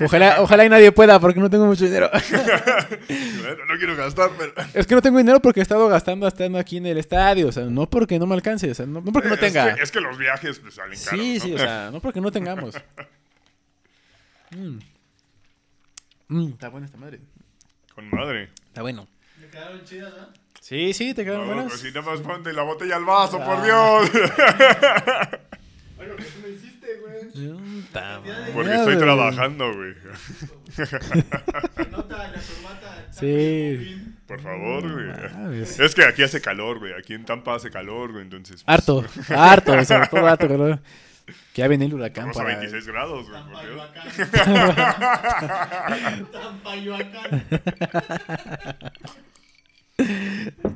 Ojalá, ojalá y nadie pueda porque no tengo mucho dinero. no quiero gastar, pero... Es que no tengo dinero porque he estado gastando estando aquí en el estadio. O sea, no porque no me alcance. O sea, no, no porque no Es tenga. que- Es que, los viajes pues, salen caros, Sí, ¿no? sí, o sea, no porque no tengamos. Mm. Mm, está buena esta madre. Con madre. Está bueno. Me quedaron chidas, ¿no? Sí, sí, te quedaron No, buenas. pues si nada más ponte la botella al vaso, por Ah. Dios. Bueno, que tú me hiciste, güey. Porque estoy trabajando, güey. Se nota la corbata. Sí. Por favor, güey. Mames. Es que aquí hace calor, güey. Aquí en Tampa hace calor, güey. Entonces. pues, Harto, harto, sobre todo harto, calor. Que ya viene el huracán Estamos a para... 26 grados, güey. Tampayoacán. Tampayoacán.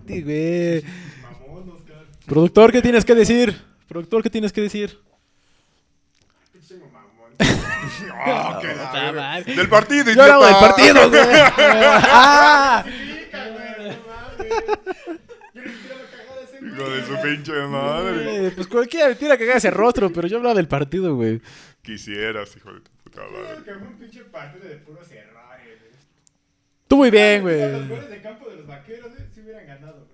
Sí, güey. Mamón, Oscar. Productor, ¿qué tienes que decir? Productor, ¿qué tienes que decir? Pinche mamón. Ah, qué madre. Del partido, Yo hablaba del idiota. partido, güey. ¡Ah! Hijo de su pinche madre. Eh, Pues cualquiera le tira que haga ese rostro, pero yo hablaba del partido, güey. Quisieras, hijo de tu puta madre. Que fue un pinche partido de puros errores, güey. Tú muy bien, Los güey. goles de campo de los vaqueros, güey, sí hubieran ganado, güey.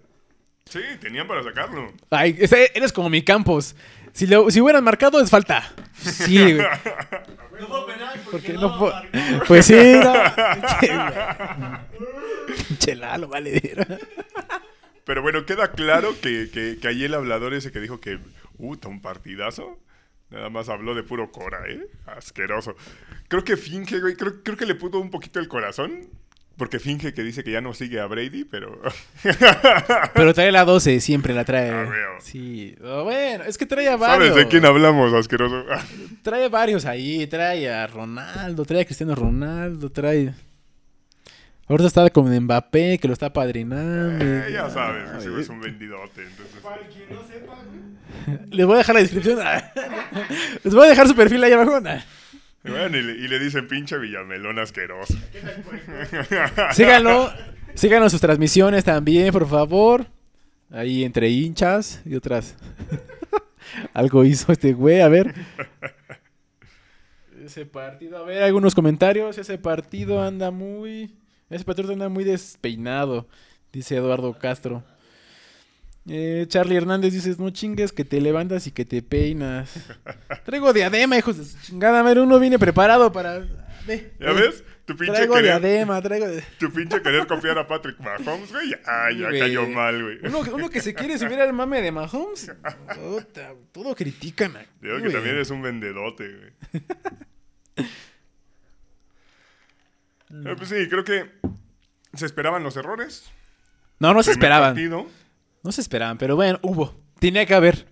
Sí, tenían para sacarlo. Ay, ese- eres como mi Campos. Si, lo, si hubieran marcado, es falta. Sí, güey. No fue penal porque, Porque no, no fue... marcó. Pues sí, no. Pinche Lalo, vale. Pero bueno, queda claro que, que, que ahí el hablador ese que dijo que, uh, un partidazo. Nada más habló de puro cora, ¿eh? Asqueroso. Creo que finge, güey. Creo, creo que le puso un poquito el corazón. Porque finge que dice que ya no sigue a Brady, pero. Pero trae la 12, siempre la trae. Ah. Sí. Oh, bueno, es que trae a varios. ¿Sabes de quién hablamos, asqueroso? Trae varios ahí. Trae a Ronaldo, trae a Cristiano Ronaldo, trae. Ahorita está con Mbappé, que lo está padrinando. Eh, ya sabes, es un vendidote. Entonces, Para quien no sepa, güey. Les voy a dejar la descripción. Les voy a dejar su perfil ahí abajo. bueno, y le, y le dicen pinche Villamelón asqueroso. Síganlo. Síganos sus transmisiones también, por favor. Ahí entre hinchas y otras. Algo hizo este güey, a ver. Ese partido, a ver, algunos comentarios. Ese partido anda muy. Ese partido anda muy despeinado, dice Eduardo Castro. Eh, Charlie Hernández dices, no chingues, que te levantas y que te peinas. Traigo diadema, hijos de su chingada. madre, uno viene preparado para... Ve, ¿Ya ve. ves? Tu pinche, Traigo querer, diadema, traigo... tu pinche querer copiar a Patrick Mahomes, güey. Ah, ya cayó mal, güey. Uno, uno que se quiere subir al mame de Mahomes, todo critican. Digo que también es un vendedote, güey. Eh, pues sí, creo que se esperaban los errores. No, no se Primer esperaban. partido. No se esperaban, pero bueno, hubo. Tenía que haber.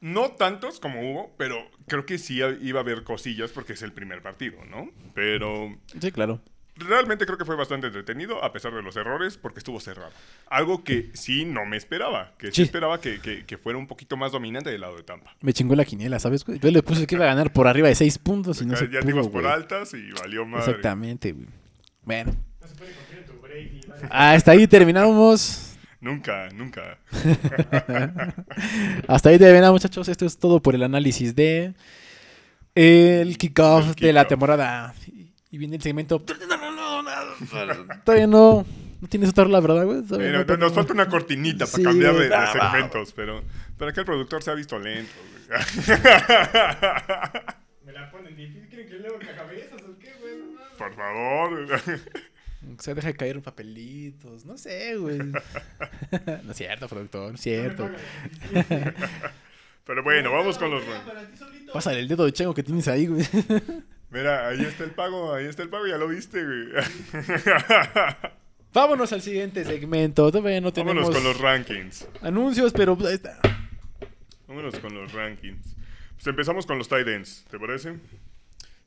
No tantos como hubo, pero creo que sí iba a haber cosillas porque es el primer partido, ¿no? Pero Sí, claro. realmente creo que fue bastante entretenido a pesar de los errores porque estuvo cerrado. Algo que sí no me esperaba, que sí, Sí. esperaba que, que- que fuera un poquito más dominante del lado de Tampa. Me chingó la quiniela, ¿sabes? güey? Yo le puse que iba a ganar por arriba de seis puntos y no se ya pudo, ibas por güey. altas y valió madre. Exactamente, güey. Bueno, No se puede confiar en tu Brady. ¿vale? hasta ahí terminamos. Nunca, nunca. Hasta ahí terminamos, muchachos. Esto es todo por el análisis de el kickoff de la temporada. Y viene el segmento. Todavía no. No tienes otra rola, ¿verdad, güey? Mira, no nos falta una cortinita para Sí, cambiar de, de ah, segmentos, pero para que el productor se ha visto lento. güey. Me la ponen difícil. ¿Quieren que leo cabezas o qué, güey? No mames. Por favor. O sea, deja de caer papelitos. No sé, güey. no es cierto, productor. No es cierto. Pero bueno, vamos con los. Pásale el dedo de chango que tienes ahí, güey. Mira, ahí está el pago, ahí está el pago, ya lo viste, güey. Vámonos al siguiente segmento. Todavía no tenemos Vámonos con los rankings. anuncios, pero pues, ahí está. Vámonos con los rankings. Pues empezamos con los tight ends, ¿te parece?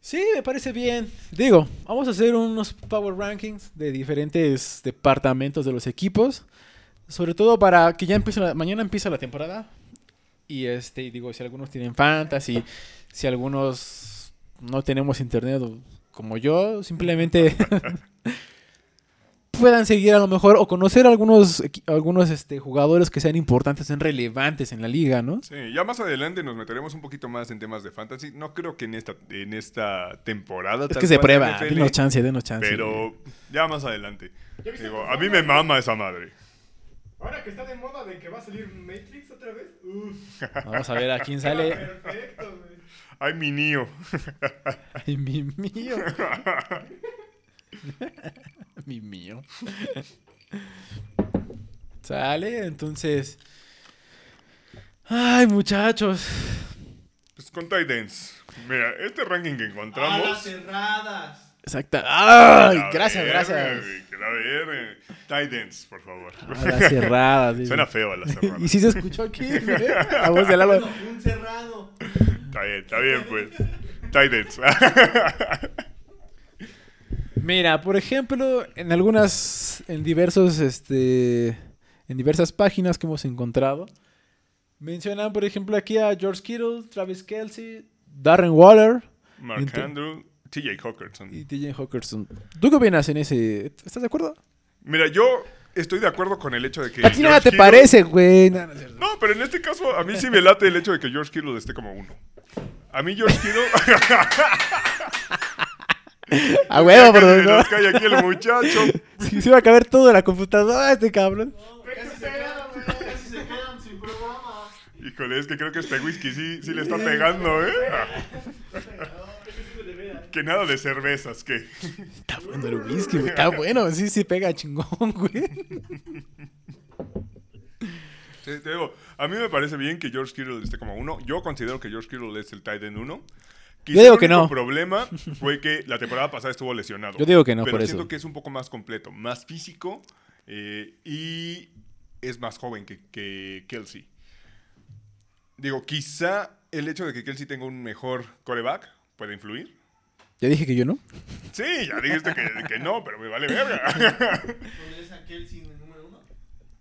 Sí, me parece bien. Digo, vamos a hacer unos power rankings de diferentes departamentos de los equipos. Sobre todo para que ya empiece la- mañana empieza la temporada. Y este, y digo, si algunos tienen fantasy, si algunos no tenemos internet como yo, simplemente puedan seguir a lo mejor o conocer algunos algunos este, jugadores que sean importantes, sean relevantes en la liga, ¿no? Sí, ya más adelante nos meteremos un poquito más en temas de fantasy. No creo que en esta, en esta temporada. Es que se prueba, NFL, denos chance, denos chance. Pero ya más adelante. ¿Ya viste Digo, a mí me mama esa madre. Ahora que está de moda de que va a salir Matrix otra vez. Uf. Vamos a ver a quién sale. Perfecto, güey. Ay, mi niño. Ay, mi mío. mi mío. Sale, entonces. Ay, muchachos. Pues con tight ends. Mira, este ranking que A las encontramos. cerradas. Exacta. Ay, La gracias, gracias. Que la verga. Tight ends, por favor. A las cerradas. Suena feo a la cerrada. Y si se escuchó aquí, la voz de Lalo. Bueno, un cerrado. Está bien, está bien, pues. Tight ends. Mira, por ejemplo, en algunas, en diversos, este, en diversas páginas que hemos encontrado, mencionan, por ejemplo, aquí a George Kittle, Travis Kelsey, Darren Waller Mark Ento- Andrew, TJ Hawkinson. y TJ Hawkinson. ¿Tú qué opinas en ese? ¿Estás de acuerdo? Mira, yo estoy de acuerdo con el hecho de que. A ti nada te Kittle- parece, güey. No. No, pero en este caso, a mí sí me late el hecho de que George Kittle esté como uno. A mí George Kittle. A huevo, que se productor. nos cae aquí el muchacho. Sí, se va a caber todo en la computadora este cabrón. Casi se quedan, güey. Casi se quedan sin programa. Híjole, es que creo que este whisky sí, sí le está pegando, ¿eh? Que nada de cervezas, que. Está bueno el whisky, güey. Está bueno. Sí, sí pega chingón, güey. Sí, te digo, a mí me parece bien que George Kittle esté como uno. Yo considero que George Kittle es el tight end uno. Quizá digo el que único no. problema fue que la temporada pasada estuvo lesionado. Yo digo que no, pero por siento eso. que es un poco más completo, más físico eh, y es más joven que, que Kelsey. Digo, quizá el hecho de que Kelsey tenga un mejor coreback puede influir. Ya dije que yo no. Sí, ya dijiste que, que no, pero me vale verga. ¿Pondrías a Kelsey en el número uno?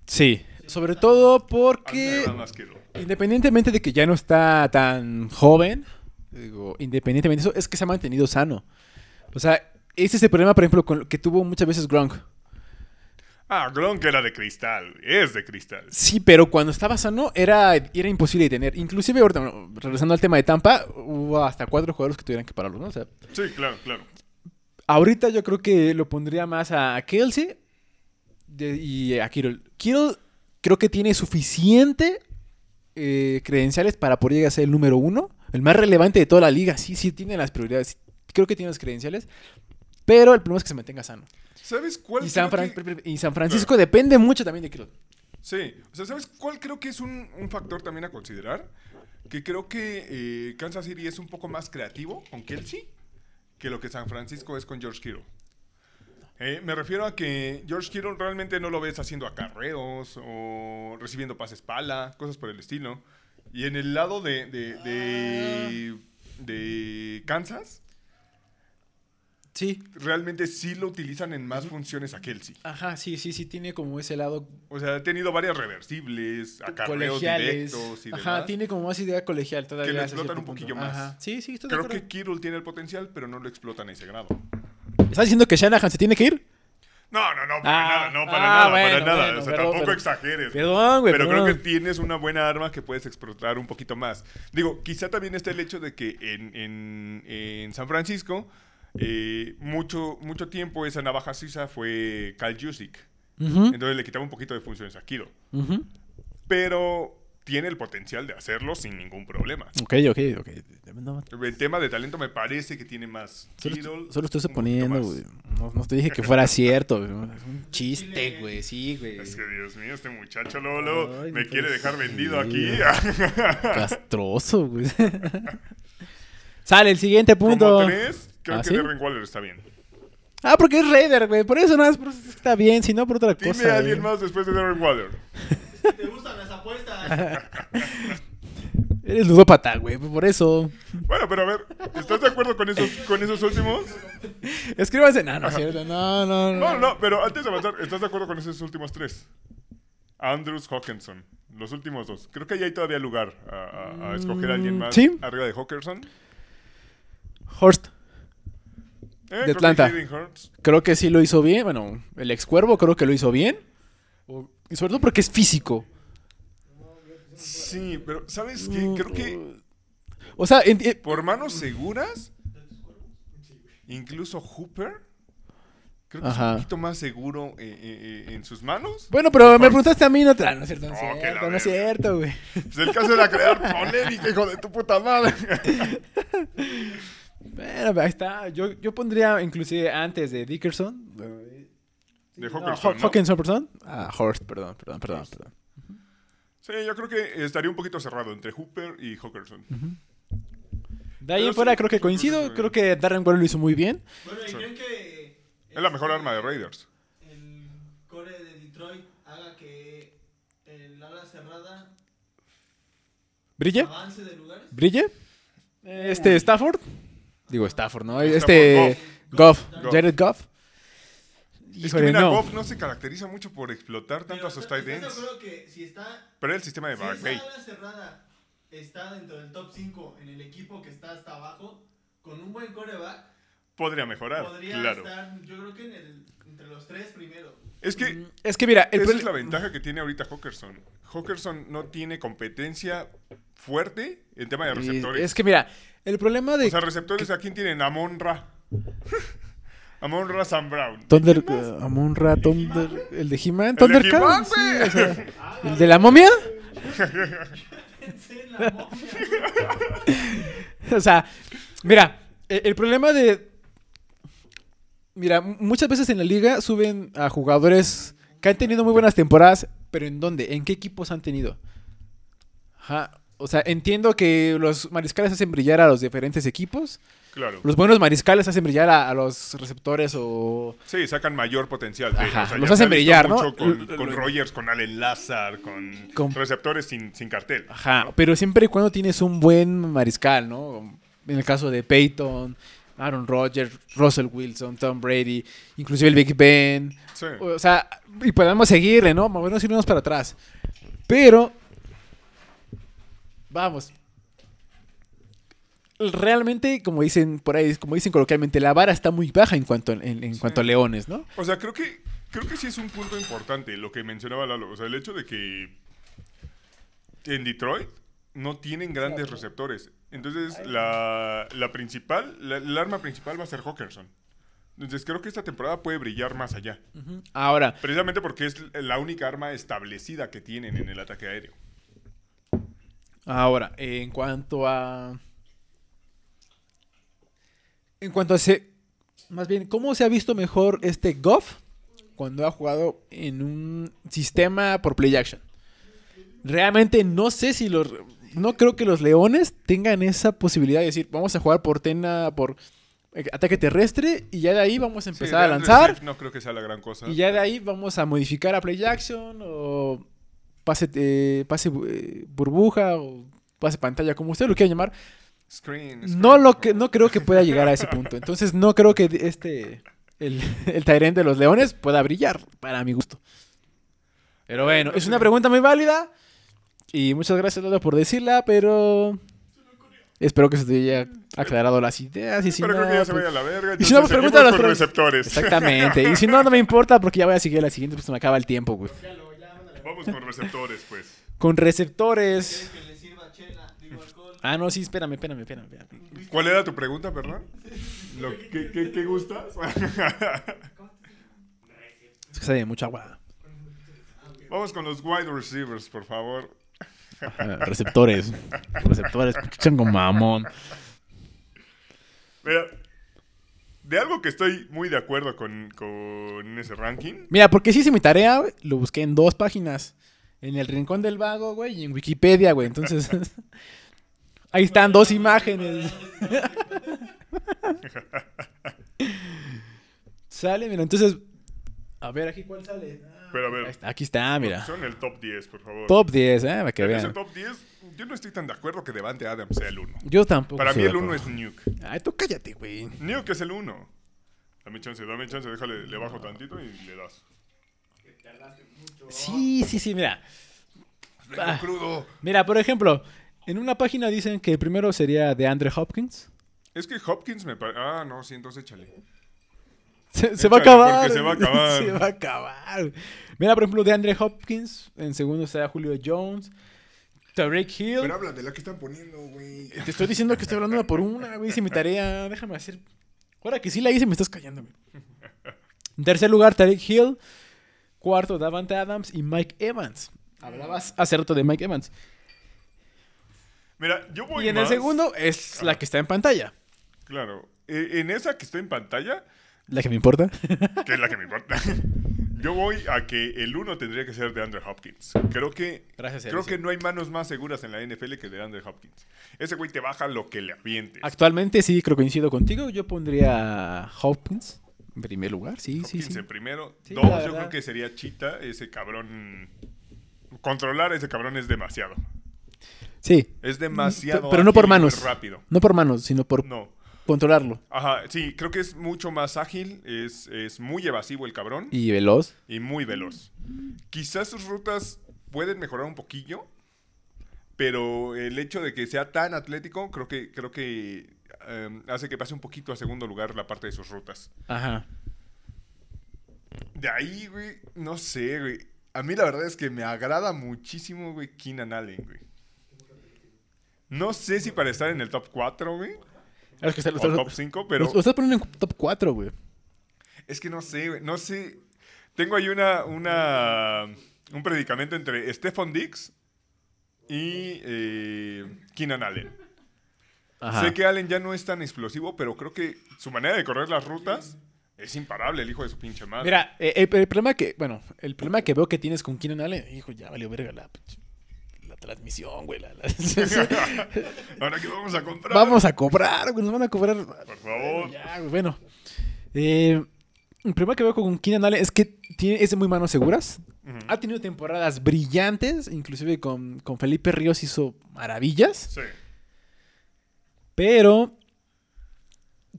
Sí. Sobre todo porque. Independientemente de que ya no está tan joven, digo, independientemente de eso, es que se ha mantenido sano. O sea, ese es el problema, por ejemplo, con lo que tuvo muchas veces Gronk. Ah, Gronk era de cristal, es de cristal. Sí, pero cuando estaba sano era, era imposible de tener. Inclusive, ahorita, bueno, regresando al tema de Tampa, hubo hasta cuatro jugadores que tuvieran que pararlo, ¿no? O sea, Sí, claro, claro. ahorita yo creo que lo pondría más a Kelsey de- y a Kittle. Kittle creo que tiene suficiente eh, credenciales para poder llegar a ser el número uno, el más relevante de toda la liga. Sí, sí, tiene las prioridades. Creo que tiene las credenciales. Pero el problema es que se mantenga sano. ¿Sabes cuál Y San, Fran- que- y San Francisco depende mucho también de Kittle. Sí, o sea, ¿sabes cuál creo que es un, un factor también a considerar? Que creo que eh, Kansas City es un poco más creativo con Kelsey que lo que San Francisco es con George Kittle. Eh, me refiero a que George Kittle realmente no lo ves haciendo acarreos o recibiendo pases pala, cosas por el estilo. Y en el lado de, de, de, de Kansas, Sí. realmente sí lo utilizan en más funciones a Kelsey. Ajá, sí, sí, sí, tiene como ese lado O sea, ha tenido varias reversibles, acarreos colegiales. directos y Ajá, demás. tiene como más idea colegial todavía. Que lo explotan un poquillo punto. más. Ajá. Sí, sí, estoy de Creo que. Kittle tiene el potencial, pero no lo explotan a ese grado. ¿Estás diciendo que Shanahan se tiene que ir? No, no, no, para Ah, nada, no, para ah, nada, bueno, para nada. bueno, o sea, pero- tampoco pero- exageres. Perdón, güey. pero creo que tienes una buena arma que puedes explotar un poquito más. Digo, quizá también está el hecho de que en, en- en San Francisco eh, mucho, mucho tiempo esa navaja suiza fue Kyle Jusic. Entonces le quitaba un poquito de funciones a Kiro. Pero tiene el potencial de hacerlo sin ningún problema. Ok, ok, ok. No, El tema de talento me parece que tiene más. solo, Kittle, estoy- solo estoy suponiendo, güey. No, no te dije que fuera cierto, güey. Es un chiste, güey. Sí, güey. Es que Dios mío, este muchacho Lolo Ay, me quiere dejar vendido aquí. Castroso, güey. Sale el siguiente punto. Como tres, creo ¿Ah, que sí? Darren Waller está bien. Ah, porque es Raider, güey. Por eso nada más está bien, si no por otra Dime cosa. a alguien güey. más después de Darren Waller. Te gustan las apuestas. Eres ludópata, güey. Por eso. Bueno, pero a ver, ¿estás de acuerdo con esos, con esos últimos? Escríbanse. No, no es cierto. No, no, no. No, no, pero antes de avanzar, ¿estás de acuerdo con esos últimos tres? Andrews Hawkinson, los últimos dos. Creo que ahí hay todavía lugar a, a- a escoger a alguien más Mm, Sí. arriba de Hawkinson. Horst. Eh, creo que Atlanta. Hayden Hurst. Creo que sí lo hizo bien. Bueno, el ex cuervo creo que lo hizo bien. O- Y sobre todo porque es físico. Sí, pero ¿sabes qué? Creo que O sea, en- en- por manos seguras, incluso Hooper, creo que es un poquito más seguro eh, eh, eh, en sus manos. bueno, pero me preguntaste a mí, no, no es cierto, no es Oh, cierto, no es cierto, güey. Pues el caso era crear polémica, hijo de tu puta madre. Bueno, ahí está. Yo, yo pondría inclusive antes de Dickerson. De Hawkinson, Haw- ¿no? Hawkinson, perdón. Ah, Horst, perdón, perdón, perdón. Horst. perdón. Sí, yo creo que estaría un poquito cerrado entre Hooper y Hawkinson. De ahí en fuera sí, creo que coincido. Creo que Darren Waller lo hizo muy bien. Bueno, ¿y Sí. creen que. Es la mejor este, arma de Raiders. El core de Detroit haga que el ala cerrada ¿Brille? avance de lugares. ¿Brille? Este, Stafford. Digo Stafford, ¿no? Stafford, Este, Goff. Goff. Jared Goff. Es que mira, no. Goff no se caracteriza mucho por explotar tanto Pero, a sus ¿estás- tight ¿estás ends. que si está Pero el sistema de Si esa McVay. ala cerrada está dentro del top 5 en el equipo que está hasta abajo, con un buen coreback, Podría mejorar, podría claro. estar, yo creo que en el, entre los tres primeros. Es que Es que mira, el esa es la ventaja que tiene ahorita Hawkinson. Hawkinson no tiene competencia fuerte en tema de y- receptores. es que mira, el problema de O sea, receptores, ¿a quién tienen? Amon Ra. Amon Ra Sam Brown. Thunder, uh, Amon Ra, Thunder, el de He-Man, El de Thundercat, He-Man, sí, güey. o sea, el de la momia, Pensé en la momia. o sea, mira, el, el problema de, mira, muchas veces en la liga suben a jugadores que han tenido muy buenas temporadas, pero ¿en dónde? ¿En qué equipos han tenido? Ajá, o sea, entiendo que los mariscales hacen brillar a los diferentes equipos, Claro. los buenos mariscales hacen brillar a, a los receptores o Sí, sacan mayor potencial. de- Ajá, o sea, los hacen brillar, ¿no? mucho Con, L- con Rogers, con Allen Lazar, con, Con- receptores sin, sin cartel. Ajá, pero siempre y cuando tienes un buen mariscal, ¿no? En el caso de Peyton, Aaron Rodgers, Russell Wilson, Tom Brady, inclusive el Big Ben. Sí. O sea, y podemos seguirle, ¿no? Movernos irnos para atrás. Pero, vamos. Realmente, como dicen por ahí, como dicen coloquialmente, la vara está muy baja en cuanto, en, en cuanto a leones, ¿no? O sea, creo que, creo que sí es un punto importante lo que mencionaba Lalo. O sea, el hecho de que en Detroit no tienen grandes receptores. Entonces, la, la principal, la, el arma principal va a ser Hawkinson. Entonces creo que esta temporada puede brillar más allá. Ahora, Precisamente porque es la única arma establecida que tienen en el ataque aéreo. ahora, en cuanto a. En cuanto a se. Más bien, ¿cómo se ha visto mejor este Goff cuando ha jugado en un sistema por play action? Realmente no sé si los. No creo que los leones tengan esa posibilidad de decir, vamos a jugar por tena, por eh, ataque terrestre y ya de ahí vamos a Sí, empezar a lanzar. No creo que sea la gran cosa. Y ya de ahí vamos a modificar a play action o pase, eh, pase eh, burbuja o pase pantalla, como usted lo quiera llamar. Screen, No lo que no creo que pueda llegar a ese punto. Entonces no creo que este el, el Tyrant de los Leones pueda brillar para mi gusto. Pero bueno, es una pregunta muy válida y muchas gracias Lalo por decirla, pero espero que se te haya aclarado las ideas y si Pero no, creo que ya se pues- vaya a la verga. y si no, pues, pregúntale a seguimos los receptores. Exactamente. Y si no, no me importa porque ya voy a seguir a la siguiente, pues se me acaba el tiempo, güey. Vamos con receptores, pues. Con receptores. ¿Quieren que le sirva chela? Digo, alcohol. Ah, no, sí, espérame, espérame, espérame. espérame. ¿Cuál era tu pregunta, perdón? Lo, ¿qué, qué, qué gustas? Es que sabe mucha agua. Vamos con los wide receivers, por favor. Ajá, receptores. Receptores. Chango mamón. Mira, de algo que estoy muy de acuerdo con, con ese ranking. Mira, porque sí hice mi tarea, güey, lo busqué en dos páginas. En el Rincón del Vago, güey, y en Wikipedia, güey. Entonces, ahí están dos imágenes. sale, mira, entonces, a ver, aquí cuál sale. Ah, Pero a ver. está, aquí está, mira. Son el top 10, por favor. Top 10, eh, para que en ese vean. top 10, yo no estoy tan de acuerdo que Devante Adams sea el 1. Yo tampoco. Para mí el 1 es. Nuke. Ay, tú cállate, güey. Nuke es el 1. Dame chance, dame chance, déjale, le bajo tantito y le das. Sí, sí, sí, mira. Ah. crudo. Mira, por ejemplo, en una página dicen que el primero sería de Andre Hopkins. Es que Hopkins me parece. Ah, no, sí, entonces échale. Se, se va a acabar. se va a acabar. se va a acabar. Mira, por ejemplo, de Andre Hopkins. En segundo está Julio Jones. Tarek Hill. Pero habla de la que están poniendo, güey. Te estoy diciendo que estoy hablando una por una, güey. Hice mi tarea. Déjame hacer. Ahora que sí la hice, me estás callando, güey. En tercer lugar, Tarek Hill. Cuarto, Davante Adams y Mike Evans. Hablabas hace rato de Mike Evans. Mira, yo voy Y en el segundo es la que está en pantalla. Claro. Eh, En esa que está en pantalla, La que me importa. que es la que me importa. Yo voy a que el 1 tendría que ser de Andre Hopkins. Creo que Gracias, creo que no hay manos más seguras en la NFL que de Andre Hopkins. Ese güey te baja lo que le avientes. Actualmente sí, creo que coincido contigo. Yo pondría a Hopkins en primer lugar. Sí, sí, Hopkins sí. en primero. Sí, Dos, yo creo que sería Chita. Ese cabrón. Controlar a ese cabrón es demasiado. Sí. Es demasiado. Pe- pero no por manos. rápido. No por manos, sino por No. controlarlo. Ajá, sí, creo que es mucho más ágil. Es, es muy evasivo el cabrón. Y veloz. y muy veloz. Quizás sus rutas pueden mejorar un poquillo, pero el hecho de que sea tan atlético creo que creo que eh, hace que pase un poquito a segundo lugar la parte de sus rutas. Ajá. De ahí, güey, no sé, güey. A mí la verdad es que me agrada muchísimo, güey, Keenan Allen, güey. No sé si para estar en el top 4, güey, Es que está- o top 5, pero lo- lo estás poniendo en top 4, güey. Es que no sé, güey, no sé. Tengo ahí una, una, un predicamento entre Stephon Dix y eh, Keenan Allen. Ajá. Sé que Allen ya no es tan explosivo, pero creo que su manera de correr las rutas es imparable, el hijo de su pinche madre. Mira, eh, el, el problema que, bueno, el problema que veo que tienes con Keenan Allen, hijo, ya valió verga la, pinche- la transmisión, güey. la- la- Ahora que vamos a comprar. Vamos a cobrar, güey, nos van a cobrar. Por favor. Ya, güey, bueno. Eh, el problema que veo con Keenan Allen es que tiene, es de muy manos seguras. Ha tenido temporadas brillantes, inclusive con, con Felipe Ríos hizo maravillas. Sí. Pero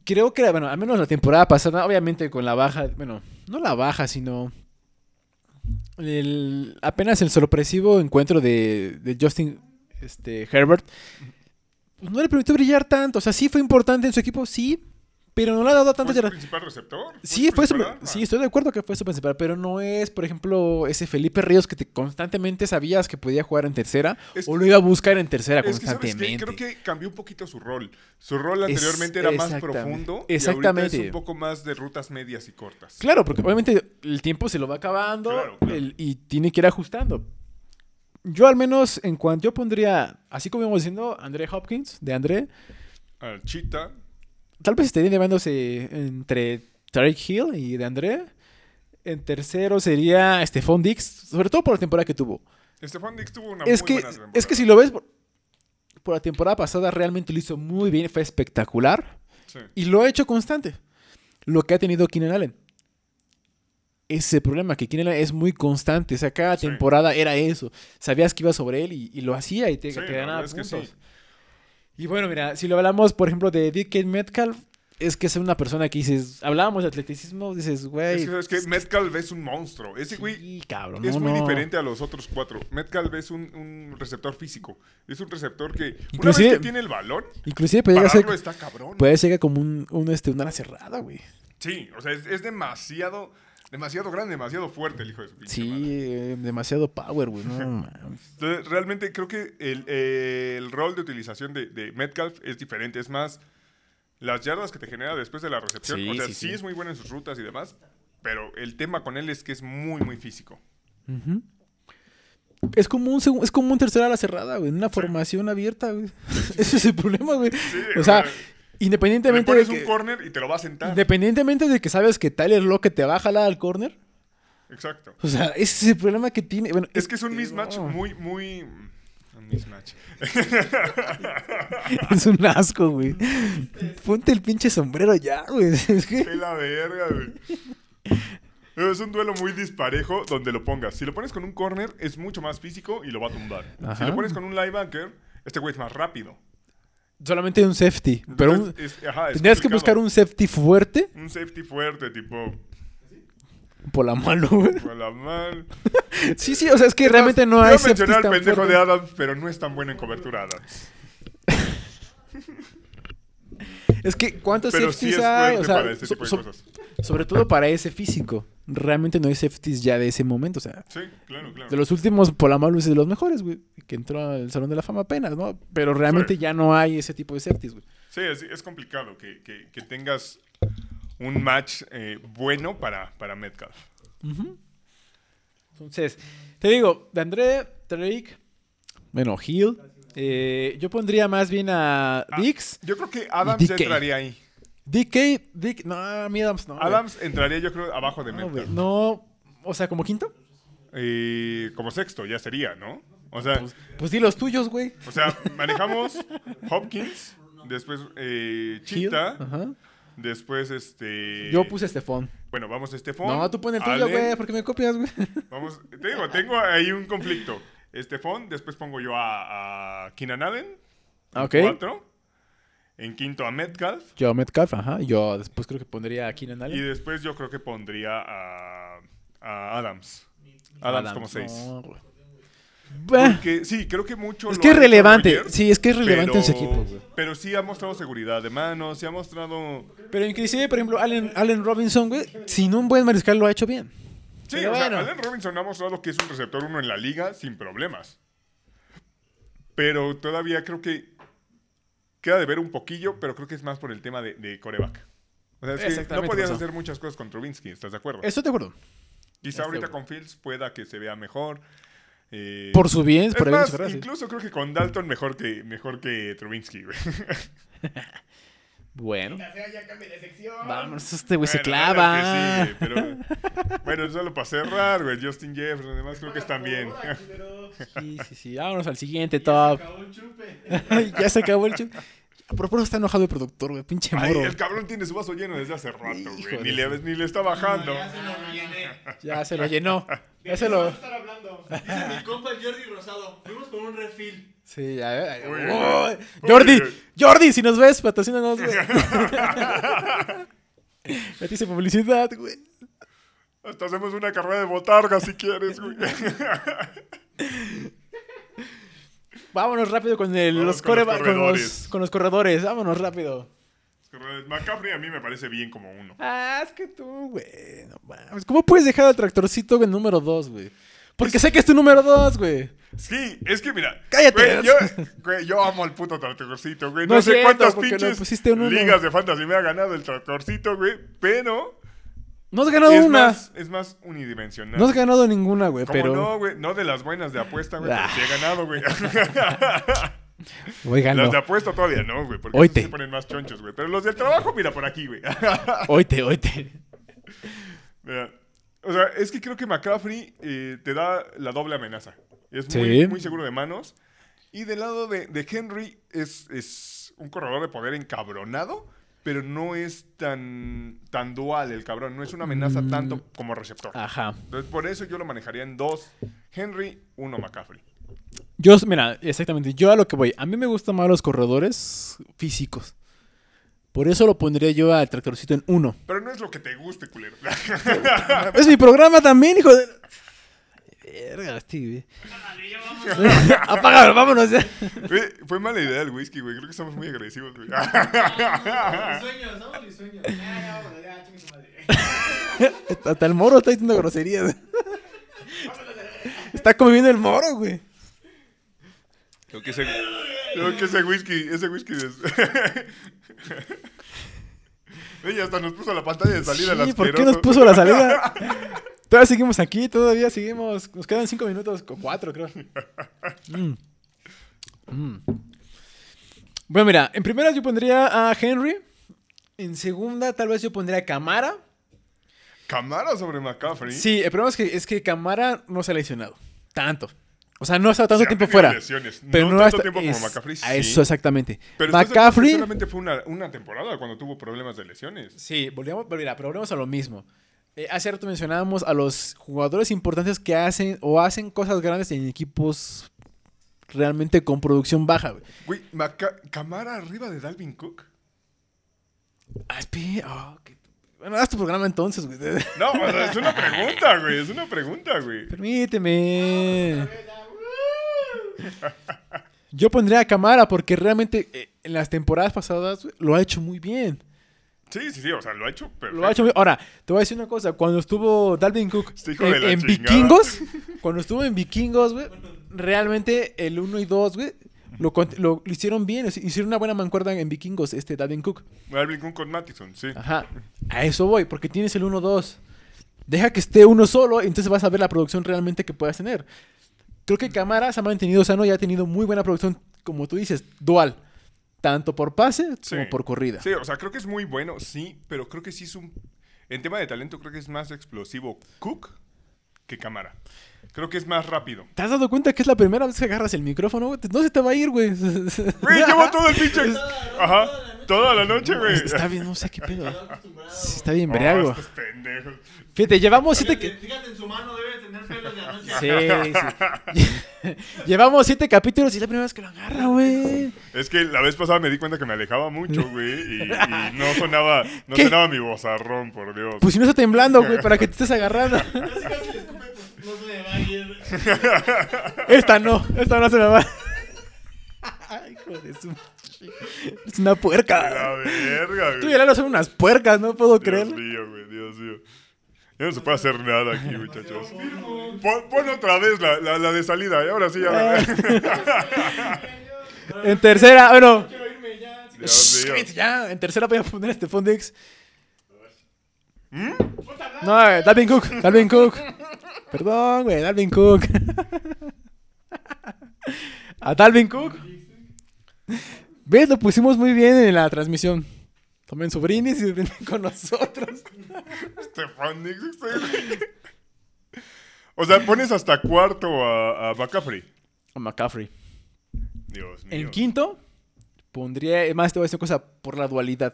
creo que, bueno, al menos la temporada pasada, obviamente con la baja, bueno, no la baja, sino el, apenas el sorpresivo encuentro de, de Justin este, Herbert, pues no le permitió brillar tanto. O sea, sí fue importante en su equipo, sí, pero no le ha dado ¿Fue tanta su tierra. principal receptor? Sí, su fue su- principal arma? sí, estoy de acuerdo que fue su principal, pero no es, por ejemplo, ese Felipe Ríos que te constantemente sabías que podía jugar en tercera Es o que- lo iba a buscar en tercera Es que, constantemente. Creo que cambió un poquito su rol. Su rol Es- anteriormente era más exactamente. profundo. Y ahorita Exactamente. es un poco más de rutas medias y cortas. Claro, porque obviamente el tiempo se lo va acabando Claro, claro. el- y tiene que ir ajustando. Yo al menos, en cuanto yo pondría, así como íbamos diciendo, André Hopkins, de André, Al Cheetah. Tal vez estaría llevándose entre Tarek Hill y de André. En tercero sería Stephon Dix, sobre todo por la temporada que tuvo. Estefan Dix tuvo una es muy que, buena temporada. es que si lo ves por, por la temporada pasada, realmente lo hizo muy bien, fue espectacular. Sí. Y lo ha hecho constante. Lo que ha tenido Keenan Allen. Ese problema, que Keenan Allen es muy constante. O sea, cada Sí. temporada era eso. Sabías que iba sobre él y, y lo hacía y te, Sí, te la ganaba que puntos. sí. Y bueno, mira, si lo hablamos, por ejemplo, de DK Metcalf, es que es una persona que dices, hablábamos de atleticismo, dices, güey. Es que, ¿sabes qué? Metcalf es un monstruo. Ese güey sí, cabrón, es no, muy no. diferente a los otros cuatro. Metcalf es un, un receptor físico. Es un receptor que una Inclusive- vez que tiene el balón, Inclusive puede llegar ser, está cabrón. puede llegar como un, un, este, una ala cerrada, güey. Sí, o sea, es, es demasiado, demasiado grande, demasiado fuerte el hijo de su pinche Sí, madre. eh, demasiado power, güey. No. Entonces, realmente creo que el, eh, el rol de utilización de, de Metcalf es diferente. Es más, las yardas que te genera después de la recepción. Sí, o sea, sí, sí, sí. es muy bueno en sus rutas y demás. Pero el tema con él es que es muy, muy físico. Es como un es como un tercer ala cerrada, güey, una formación abierta, güey. Ese es el problema, güey. o sea, Le independientemente de que un corner y te lo va a sentar. independientemente de que sabes que Tyler Lockett te va a jalar al corner, Exacto. o sea, ese es el problema que tiene. Bueno, Es que es un mismatch no. muy, muy... Un mismatch. Es un asco, güey. Ponte el pinche sombrero ya, güey. Es que ¡Qué la verga, güey! Pero Es un duelo muy disparejo donde lo pongas. Si lo pones con un corner, es mucho más físico y lo va a tumbar. Si lo pones con un linebacker, este güey es más rápido. Solamente un safety, pero un- es- ajá, es tendrías que buscar un safety fuerte Un safety fuerte, tipo... por la mano, güey. por la mal. Sí, sí, o sea, es que realmente no hay mencionar safeties al pendejo fuertes. de Adams, pero no es tan bueno en cobertura Adams. Es que ¿cuántos Pero sí safeties es hay? fuerte O sea, ese so- so- sobre todo para ese físico. Realmente no hay safeties ya de ese momento, o sea, Sí, claro, claro. de los últimos Polamalu es de los mejores, güey, que entró al Salón de la Fama apenas, ¿no? Pero realmente Sí. ya no hay ese tipo de safeties, güey. Sí, es, es complicado que, que- que tengas un match eh, bueno para, para Metcalf. Entonces, te digo, de André, Drake, bueno, Hill, eh, yo pondría más bien a Dix, Yo creo que Adams entraría ahí. DK, Dick, no, a mí Adams no. güey. Adams entraría, yo creo, abajo de no, güey, no, o sea, como quinto. Eh, como sexto ya sería, ¿no? O sea, Pues di los tuyos, güey. o sea manejamos Hopkins, después eh, Hill, Ajá. después este... Yo puse Stephon. Bueno, vamos a Stephon. No, tú pones el tuyo, güey, porque me copias, güey. Vamos, te digo, tengo ahí un conflicto. Stephon, después pongo yo a, a Keenan Allen. en Ok. Cuatro. En quinto a Metcalf. Yo Metcalf, ajá. Yo después creo que pondría a Keenan Y Allen. después yo creo que pondría a, a Adams. Adams, como seis. no, Porque sí, creo que mucho. Es que es relevante. Sí, es que es relevante en su equipo, güey. Pero sí ha mostrado seguridad de manos, sí ha mostrado. Pero inclusive, por ejemplo, Allen, Allen Robinson, güey, sin un buen mariscal lo ha hecho bien. Sí, Pero o sea, bueno. Allen Robinson ha mostrado que es un receptor uno en la liga sin problemas. Pero todavía creo que queda de ver un poquillo, pero creo que es más por el tema de, de coreback. O sea, es que no podías hacer muchas cosas con Trubinsky, ¿estás de acuerdo? Estoy de acuerdo. Quizá estoy ahorita con Fields pueda que se vea mejor. eh, Por su bien, es por más, incluso creo que con Dalton mejor que, mejor que Trubinsky, güey. Bueno, Ya sea, ya cambie de sección. vamos, este güey se clava. sí, pero bueno, solo para cerrar, güey. Justin Jefferson, además creo que están bien. Sí, sí, sí. Vámonos al siguiente Se top. acabó el chupe. Ya se acabó el chip. Por eso está enojado el productor, güey. Pinche Ay, moro. el cabrón tiene su vaso lleno desde hace rato, güey. Ni, le, su- ni le está bajando. Ya se lo rellené. Ya se lo llenó. ¿De Ya se a lo. estar hablando? Dice mi compa el Jordi Rosado. Fuimos por un refill. Sí, Uy. uy. Jordi. Jordi, si nos ves, patrocínanos, güey. Ya te hice publicidad, güey. Hasta hacemos una carrera de botarga si quieres, güey. Vámonos rápido con el, los, con los con, corredores. los, con los corredores. Vámonos rápido. McCaffrey a mí me parece bien como uno. Ah, es que tú, güey. No mames. ¿Cómo puedes dejar al tractorcito en número 2, güey? Porque sé que es tu número 2, güey. Sí, es que mira. Cállate. Güey, yo, güey, yo amo al puto tractorcito, güey. No No, sé cierto, cuántas pinches uno. ligas de fantasy me ha ganado el tractorcito, güey. Pero No has ganado es, una. más, es más unidimensional. No has ganado ninguna, güey, ¿Cómo pero. no, güey? No de las buenas de apuesta, güey. Ah. Sí he ganado, güey. Oigan, Las de apuesta todavía no, güey. Porque se ponen más chonchos, güey. Pero los del trabajo, mira, por aquí, güey. Oíte, oíte. Mira, O sea, es que creo que McCaffrey eh, te da la doble amenaza. Es Sí. muy, muy seguro de manos. Y del lado de, de Henry es, es un corredor de poder encabronado, pero no es tan, tan dual el cabrón. No es una amenaza Mm. tanto como receptor. Ajá. Entonces, por eso yo lo manejaría en dos Henry, uno McCaffrey. Yo, mira, exactamente. Yo a lo que voy. A mí me gustan más los corredores físicos. Por eso lo pondría yo al tractorcito en uno. Pero no es lo que te guste, culero. Es mi programa también, hijo de. Verga, vamos. Apágalo, vámonos ya. Güey, Fue mala idea el whisky, güey. Creo que estamos muy agresivos, güey. Sueños, vamos, mis sueños. Ya, ya, vámonos, ya, chingue su madre. Hasta el moro está diciendo groserías. Está comiendo el moro, güey. Creo que ese, creo que ese whisky, ese whisky es... Ella hasta nos puso la pantalla de salida Sí, ¿por qué nos puso la salida? Todavía seguimos aquí, todavía seguimos. Nos quedan cinco minutos, o cuatro, creo. Mm. Mm. Bueno, mira, en primera yo pondría a Henry. En segunda, tal vez yo pondría a Camara. Camara sobre McCaffrey. Sí, el problema es que, es que Camara no se ha lesionado. Tanto. O sea, no ha estado tanto tiempo fuera. lesiones. Pero no, no, tanto hasta- tiempo como es- McCaffrey, a. Eso exactamente. Pero ¿estás de acuerdo que McCaffrey. solamente fue una, una temporada cuando tuvo problemas de lesiones. Sí, volvemos, volvemos a lo mismo. Eh, hace rato mencionábamos a los jugadores importantes que hacen o hacen cosas grandes en equipos realmente con producción baja. güey. Camara arriba de Dalvin Cook. Ah, oh, qué- Bueno, haz tu programa entonces, güey. No, es una pregunta, güey. Es una pregunta, güey. Permíteme. Yo pondría a Camara porque realmente eh, en las temporadas pasadas güey, lo ha hecho muy bien. Sí, sí, sí. O sea, lo ha hecho perfecto. Lo ha hecho Ahora, te voy a decir una cosa. Cuando estuvo Dalvin Cook Este en, en. Vikingos, cuando estuvo en Vikingos, güey, realmente el 1 y 2, güey, lo, hicieron bien. Hicieron una buena mancuerda en Vikingos, este Dalvin Cook. Dalvin Cook con Mattison, sí. Ajá. A eso voy, porque tienes el 1-2. Deja que esté uno solo entonces vas a ver la producción realmente que puedas tener. Creo que Camara se ha mantenido sano y ha tenido muy buena producción, como tú dices, dual. Tanto por pase Sí. como por corrida. Sí, o sea, creo que es muy bueno, sí, pero creo que sí es un... En tema de talento, creo que es más explosivo Cook que Camara. Creo que es más rápido. ¿Te has dado cuenta que es la primera vez que agarras el micrófono? güey? No se te va a ir, güey. Güey, llevo todo el pinche... Ajá, toda la noche, güey. Está bien, no sé qué pedo. Sí, Está bien Oh, briago. estos pendejos. Fíjate, llevamos siete... Fíjate, que- fíjate, en su mano debe Sí, sí. llevamos siete capítulos y es la primera vez que lo agarra, güey. Es que la vez pasada me di cuenta que me alejaba mucho, güey, y, y no sonaba, no ¿Qué? sonaba mi vozarrón, por Dios. Pues si no está temblando, güey, para que te estés agarrando. Esta no, esta no se me va. Ay, hijo de su... Es una La puerca. verga, Tú y güey. el Lalo son unas puercas, no puedo Dios creerlo. mío, güey, Dios mío. Ya no se puede hacer nada aquí, muchachos. Pon, pon otra vez la, la, la de salida, y ahora sí, ya. En tercera, bueno. Shit, ya, en tercera voy a poner este Fondex. ¿Mm? No, eh, Dalvin Cook, Dalvin Cook. Perdón, güey, Dalvin Cook. A Dalvin Cook. ¿Ves? Lo pusimos muy bien en la transmisión. Tomen su brindis y brinden con nosotros. Stefan. O sea, pones hasta cuarto a, a McCaffrey. A McCaffrey. Dios mío. En quinto, pondría. es Más te voy a decir una cosa por la dualidad.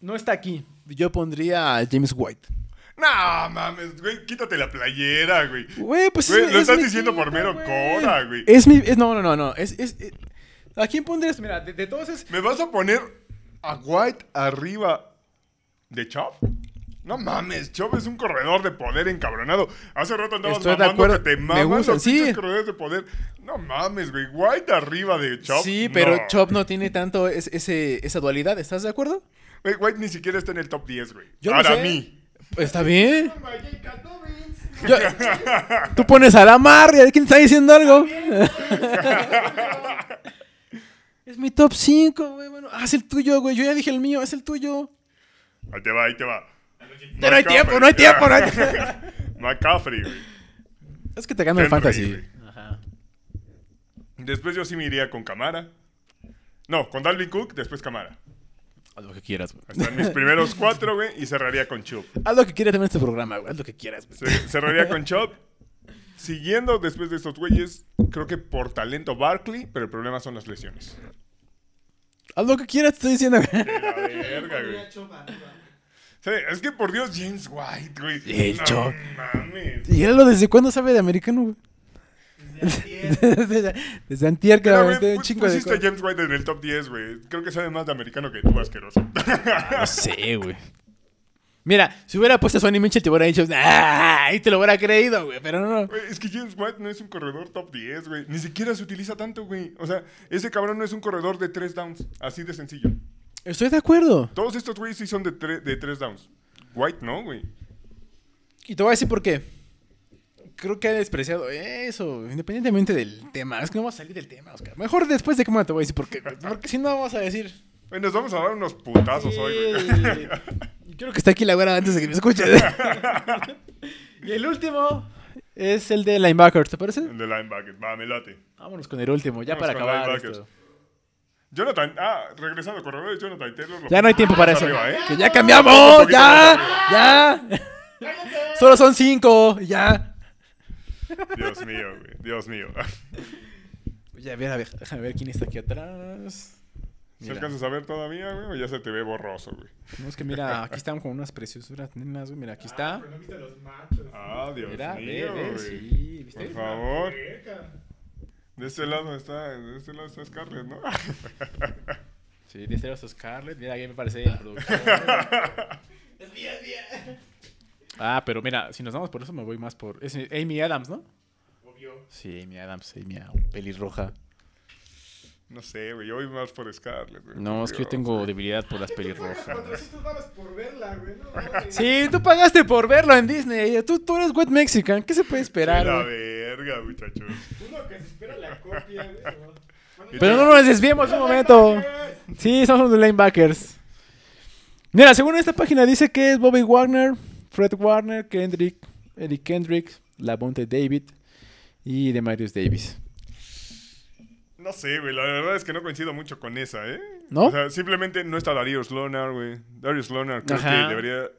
No está aquí. Yo pondría a James White. No, mames, güey, quítate la playera, güey. Güey, pues Güey, es- lo es estás diciendo por quinto, mero güey. cora, güey. Es mi. Es, no, no, no, no. Es, es, es- ¿A quién pondrías? Mira, de, de todos es. ¿Me vas a poner a White arriba de Chop? No mames, Chop es un corredor de poder encabronado. Hace rato andabas Estoy de mamando acuerdo. que te Me maman gusta, los sí. pinches corredores de poder. No mames, güey. White arriba de Chop. Sí, pero no. Chop no tiene tanto es- ese, esa dualidad. ¿Estás de acuerdo? Güey, White ni siquiera está en el top 10, güey. Yo no Para sé. mí. Está bien. Yo- tú pones a la mar y quién está diciendo algo. Es mi top 5, güey. Bueno, haz el tuyo, güey. Yo ya dije el mío, es el tuyo. Ahí te va, ahí te va. No hay tiempo, no hay tiempo, no hay tiempo. McCaffrey, güey. Es que te gana el fantasy. güey. Ajá. Después yo sí me iría con Camara. No, con Dalvin Cook, después Camara. Haz lo que quieras, güey. Están mis primeros cuatro, güey, y cerraría con Chubb. Haz lo que quieras también en este programa, güey. Haz lo que quieras, güey. Ce- Cerraría con Chubb. Siguiendo después de estos güeyes, creo que por talento Barkley, pero el problema son las lesiones. Haz lo que quieras, te estoy diciendo, güey. La verga, güey. Pondría Chubb arriba. Sí, es que por Dios, James White, güey. Sí, no mames. Y él lo desde cuándo sabe de americano, güey. Desde antier. desde, desde antier que aventé un pu- chingo de. James White en el top 10, güey. Creo que sabe más de americano que tú, asqueroso. No sé, güey. Mira, si hubiera puesto a Sonny Mitchell te hubiera dicho, ¡ah! Y te lo hubiera creído, güey. Pero no. Güey, es que James White no es un corredor top 10, güey. Ni siquiera se utiliza tanto, güey. O sea, ese cabrón no es un corredor de 3 downs. Así de sencillo. Estoy de acuerdo. Todos estos güeyes sí son de 3 de tres downs. White no, güey. Y te voy a decir por qué. Creo que ha despreciado eso, independientemente del tema. Es que no vamos a salir del tema, Oscar. Mejor después de cómo te voy a decir por qué. Porque si no, vamos a decir. Güey, nos vamos a dar unos putazos hoy, güey. Quiero que esté aquí la güera antes de que me escuche. y el último es el de linebackers, ¿te parece? El de linebacker. Va, me late. Vámonos con el último, ya para acabar linebackers. esto. Jonathan, ah, regresando a corredores, Jonathan Taylor. lo Ya no hay tiempo para eso. arriba, ¿eh? Que ya cambiamos, ya, ya. Solo son cinco, ya. Dios mío, güey. Dios mío. Ya, a ver, a ver, déjame ver quién está aquí atrás. ¿Se Mira. alcanzas a ver todavía, güey? O ya se te ve borroso, güey. No, es que mira, aquí están con unas preciosuras nenas, güey. Mira, aquí está. Pero no viste a los machos. Ah, Dios Mira, ve, mío, ve, güey. sí, ¿viste? Por favor. De este lado está, de este lado está Scarlett, ¿no? Sí, de este Scarlett. Mira, aquí me parece el productor. Es mía, es mía. Ah, pero mira, si nos vamos por eso, me voy más por. Es Amy Adams, ¿no? Obvio. Sí, Amy Adams, Amy pelirroja. No sé, güey. Yo voy más por Scarlett, güey. No, es que yo tengo güey. debilidad por las pelirrojas. 400 dólares por verla, güey. No. Sí, tú pagaste por verlo en Disney. Tú, tú eres wet Mexican. ¿Qué se puede Sí, esperar? la verga, muchachos. Uno que se espera la copia, güey. Pero no nos desviemos un momento. Sí, somos los linebackers. Mira, según esta página dice que es Bobby Wagner, Fred Warner, Kendrick, Eric Kendrick, Lavonte David y Demarius Davis. No sé, güey. La verdad es que no coincido mucho con esa, ¿eh? ¿No? O sea, simplemente no está Darius Lonar, güey. Darius Lonar creo Ajá. que debería...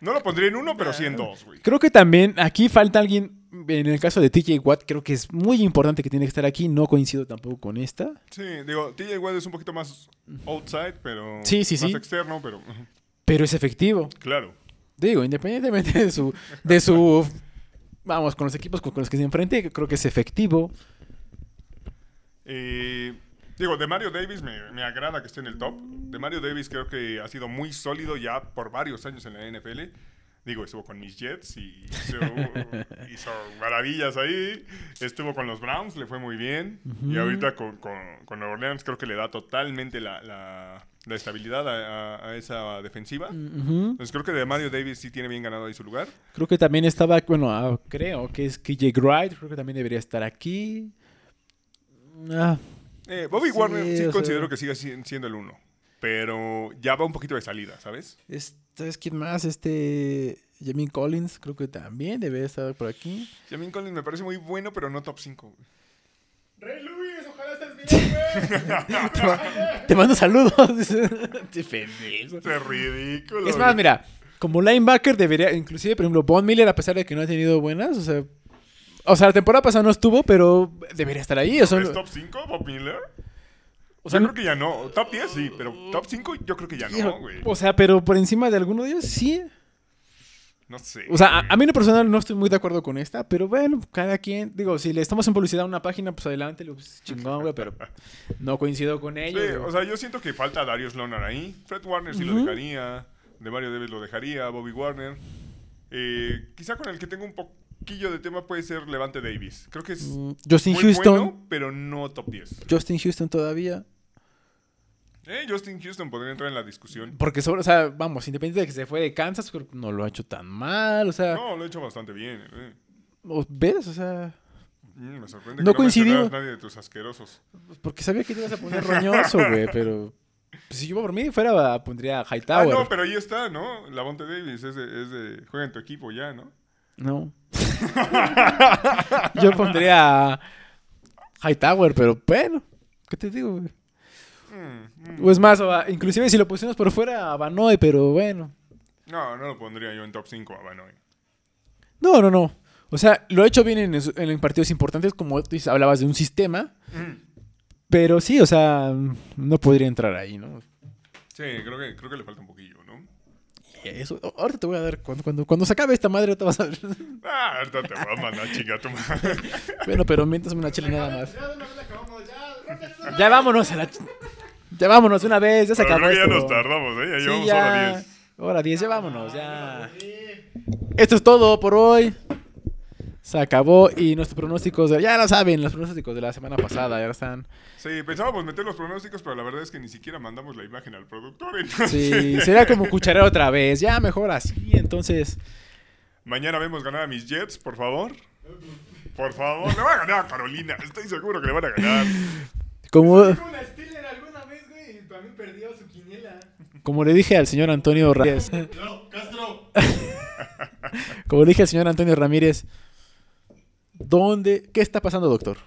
No lo pondría en uno, pero sí en dos, güey. Creo que también aquí falta alguien, en el caso de TJ Watt, creo que es muy importante que tiene que estar aquí. No coincido tampoco con esta. Sí, digo, TJ Watt es un poquito más outside, pero... Sí, sí, más sí. externo, pero... Pero es efectivo. Claro. Digo, independientemente de su, de su, vamos, con los equipos con, con los que se enfrente, creo que es efectivo. Eh, digo, de Mario Davis me, me agrada que esté en el top. De Mario Davis creo que ha sido muy sólido ya por varios años en la NFL. Digo, estuvo con mis Jets y hizo, hizo maravillas ahí. Estuvo con los Browns, le fue muy bien. Y ahorita con, con, con Nueva Orleans creo que le da totalmente la, la- la estabilidad a, a- a esa defensiva. Ujú. Entonces creo que de Mario Davis sí tiene bien ganado ahí su lugar. Creo que también estaba, bueno, ah, creo que es KJ Wright, creo que también debería estar aquí. Ah, Eh, Bobby Sí, Warner sí o sea- considero que sigue si- siendo el uno. Pero ya va un poquito de salida, ¿sabes? es- ¿Sabes quién más? Este, Jamie Collins, creo que también debería estar por aquí. Jamin Collins me parece muy bueno, pero no top 5. Rey Luis, ojalá estés bien, güey. Te mando saludos. Te pendejo. Es ridículo. Es más, mira, como linebacker debería, inclusive, por ejemplo, Von Miller, a pesar de que no ha tenido buenas, o sea, o sea, la temporada pasada no estuvo, pero debería estar ahí. O sea, ¿Es top 5 Bob Miller? o sea, yo creo que ya no. Top 10 sí, pero top 5 yo creo que ya no, güey. o sea, pero por encima de alguno de ellos, sí. No sé. O sea, a, mí en lo personal no estoy muy de acuerdo con esta, pero bueno, cada quien, digo, si le estamos en publicidad a una página, pues adelante, pues, chingón, güey, pero no coincido con Sí, ellos. güey. o sea, yo siento que falta Darius Lonar ahí. Fred Warner sí lo dejaría. De Mario Davis lo dejaría. Bobby Warner. Eh, quizá con el que tengo un poquillo de tema puede ser Levante Davis. Creo que es Mm, Justin muy Houston, bueno, pero no top 10. Justin Houston todavía. Eh, Justin Houston podría entrar en la discusión. Porque sobre, o sea, vamos, independiente de que se fue de Kansas, creo que no lo ha hecho tan mal, o sea, No, lo ha hecho bastante bien. eh. ¿o ¿ves? O sea, Mm, me sorprende No que no nadie de tus asquerosos. porque sabía que te ibas a poner roñoso, güey, pero pues, si yo por mí fuera, pondría Hightower. Ah, no, pero ahí está, ¿no? Lavonte Davis es de, es de- juega en tu equipo ya, ¿no? No. Yo pondría a Hightower, pero bueno, ¿qué te digo? güey? Mm, mm. O es más, o a- inclusive si lo pusimos por fuera a Banoy, pero bueno. No, no lo pondría yo en top 5 a Banoy. No, no, no. O sea, lo he hecho bien en, en- en partidos importantes, como tú dices, hablabas de un sistema, pero sí, o sea, no podría entrar ahí, ¿no? Sí, creo que, creo que le falta un poquillo, ¿no? Eso, ahorita te voy a dar, cuando, cuando, cuando se acabe esta madre, te vas a ver. Ah, ahorita te voy a mandar chinga tu madre. bueno, pero mientras una chela nada más. Ya de una vez acabamos, ya. rápido. Ya vámonos a la... ch- Ya vámonos una vez, ya se Pero acabó creo que ya esto. nos tardamos, ¿eh? Ya Sí, llevamos ya. hora 10. Hora 10, ya vámonos, ya. Esto es todo por hoy. Se acabó y nuestros pronósticos, de- ya lo saben, los pronósticos de la semana pasada ya están. Sí, pensábamos meter los pronósticos, pero la verdad es que ni siquiera mandamos la imagen al productor. Entonces, Sí, sería como cuchareo otra vez, ya mejor así, entonces. Mañana vemos ganar a mis Jets, por favor. Por favor, le va a ganar a Carolina. Estoy seguro que le van a ganar. Como, Dijo una Steeler alguna vez, güey, y también perdió su quiniela. como le dije al señor Antonio Ramírez, No, Castro. como le dije al señor Antonio Ramírez, ¿dónde, qué está pasando, doctor?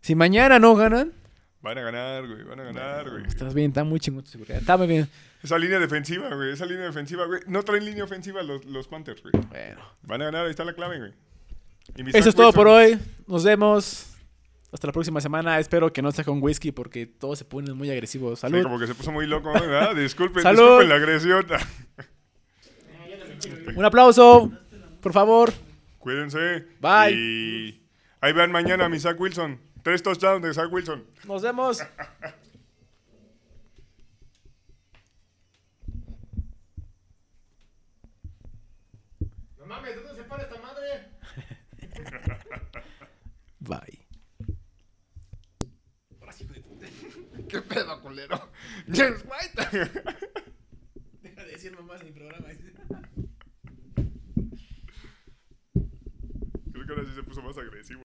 Si mañana no ganan, Van a ganar, güey. Van a ganar, güey. estás bien, está muy chingón tu seguridad, está muy bien. Esa línea defensiva, güey. Esa línea defensiva, güey. No traen línea ofensiva los, los Panthers, güey. Bueno, Van a ganar, ahí está la clave, güey. Eso es todo por hoy, nos vemos. Hasta la próxima semana. Espero que no sea con whisky porque todos se ponen muy agresivos. Sí, Salud. como que se puso muy loco, ¿verdad? Disculpen, Salud. disculpen la agresión. Un aplauso, por favor. Cuídense. Bye. Y ahí vean mañana a mi Zach Wilson. Tres touchdowns de Zach Wilson. Nos vemos. No mames, ¿dónde se para esta madre? Bye. ¿Qué pedo, culero? James White. Deja de decir mamás en mi programa. Creo que ahora sí se puso más agresivo.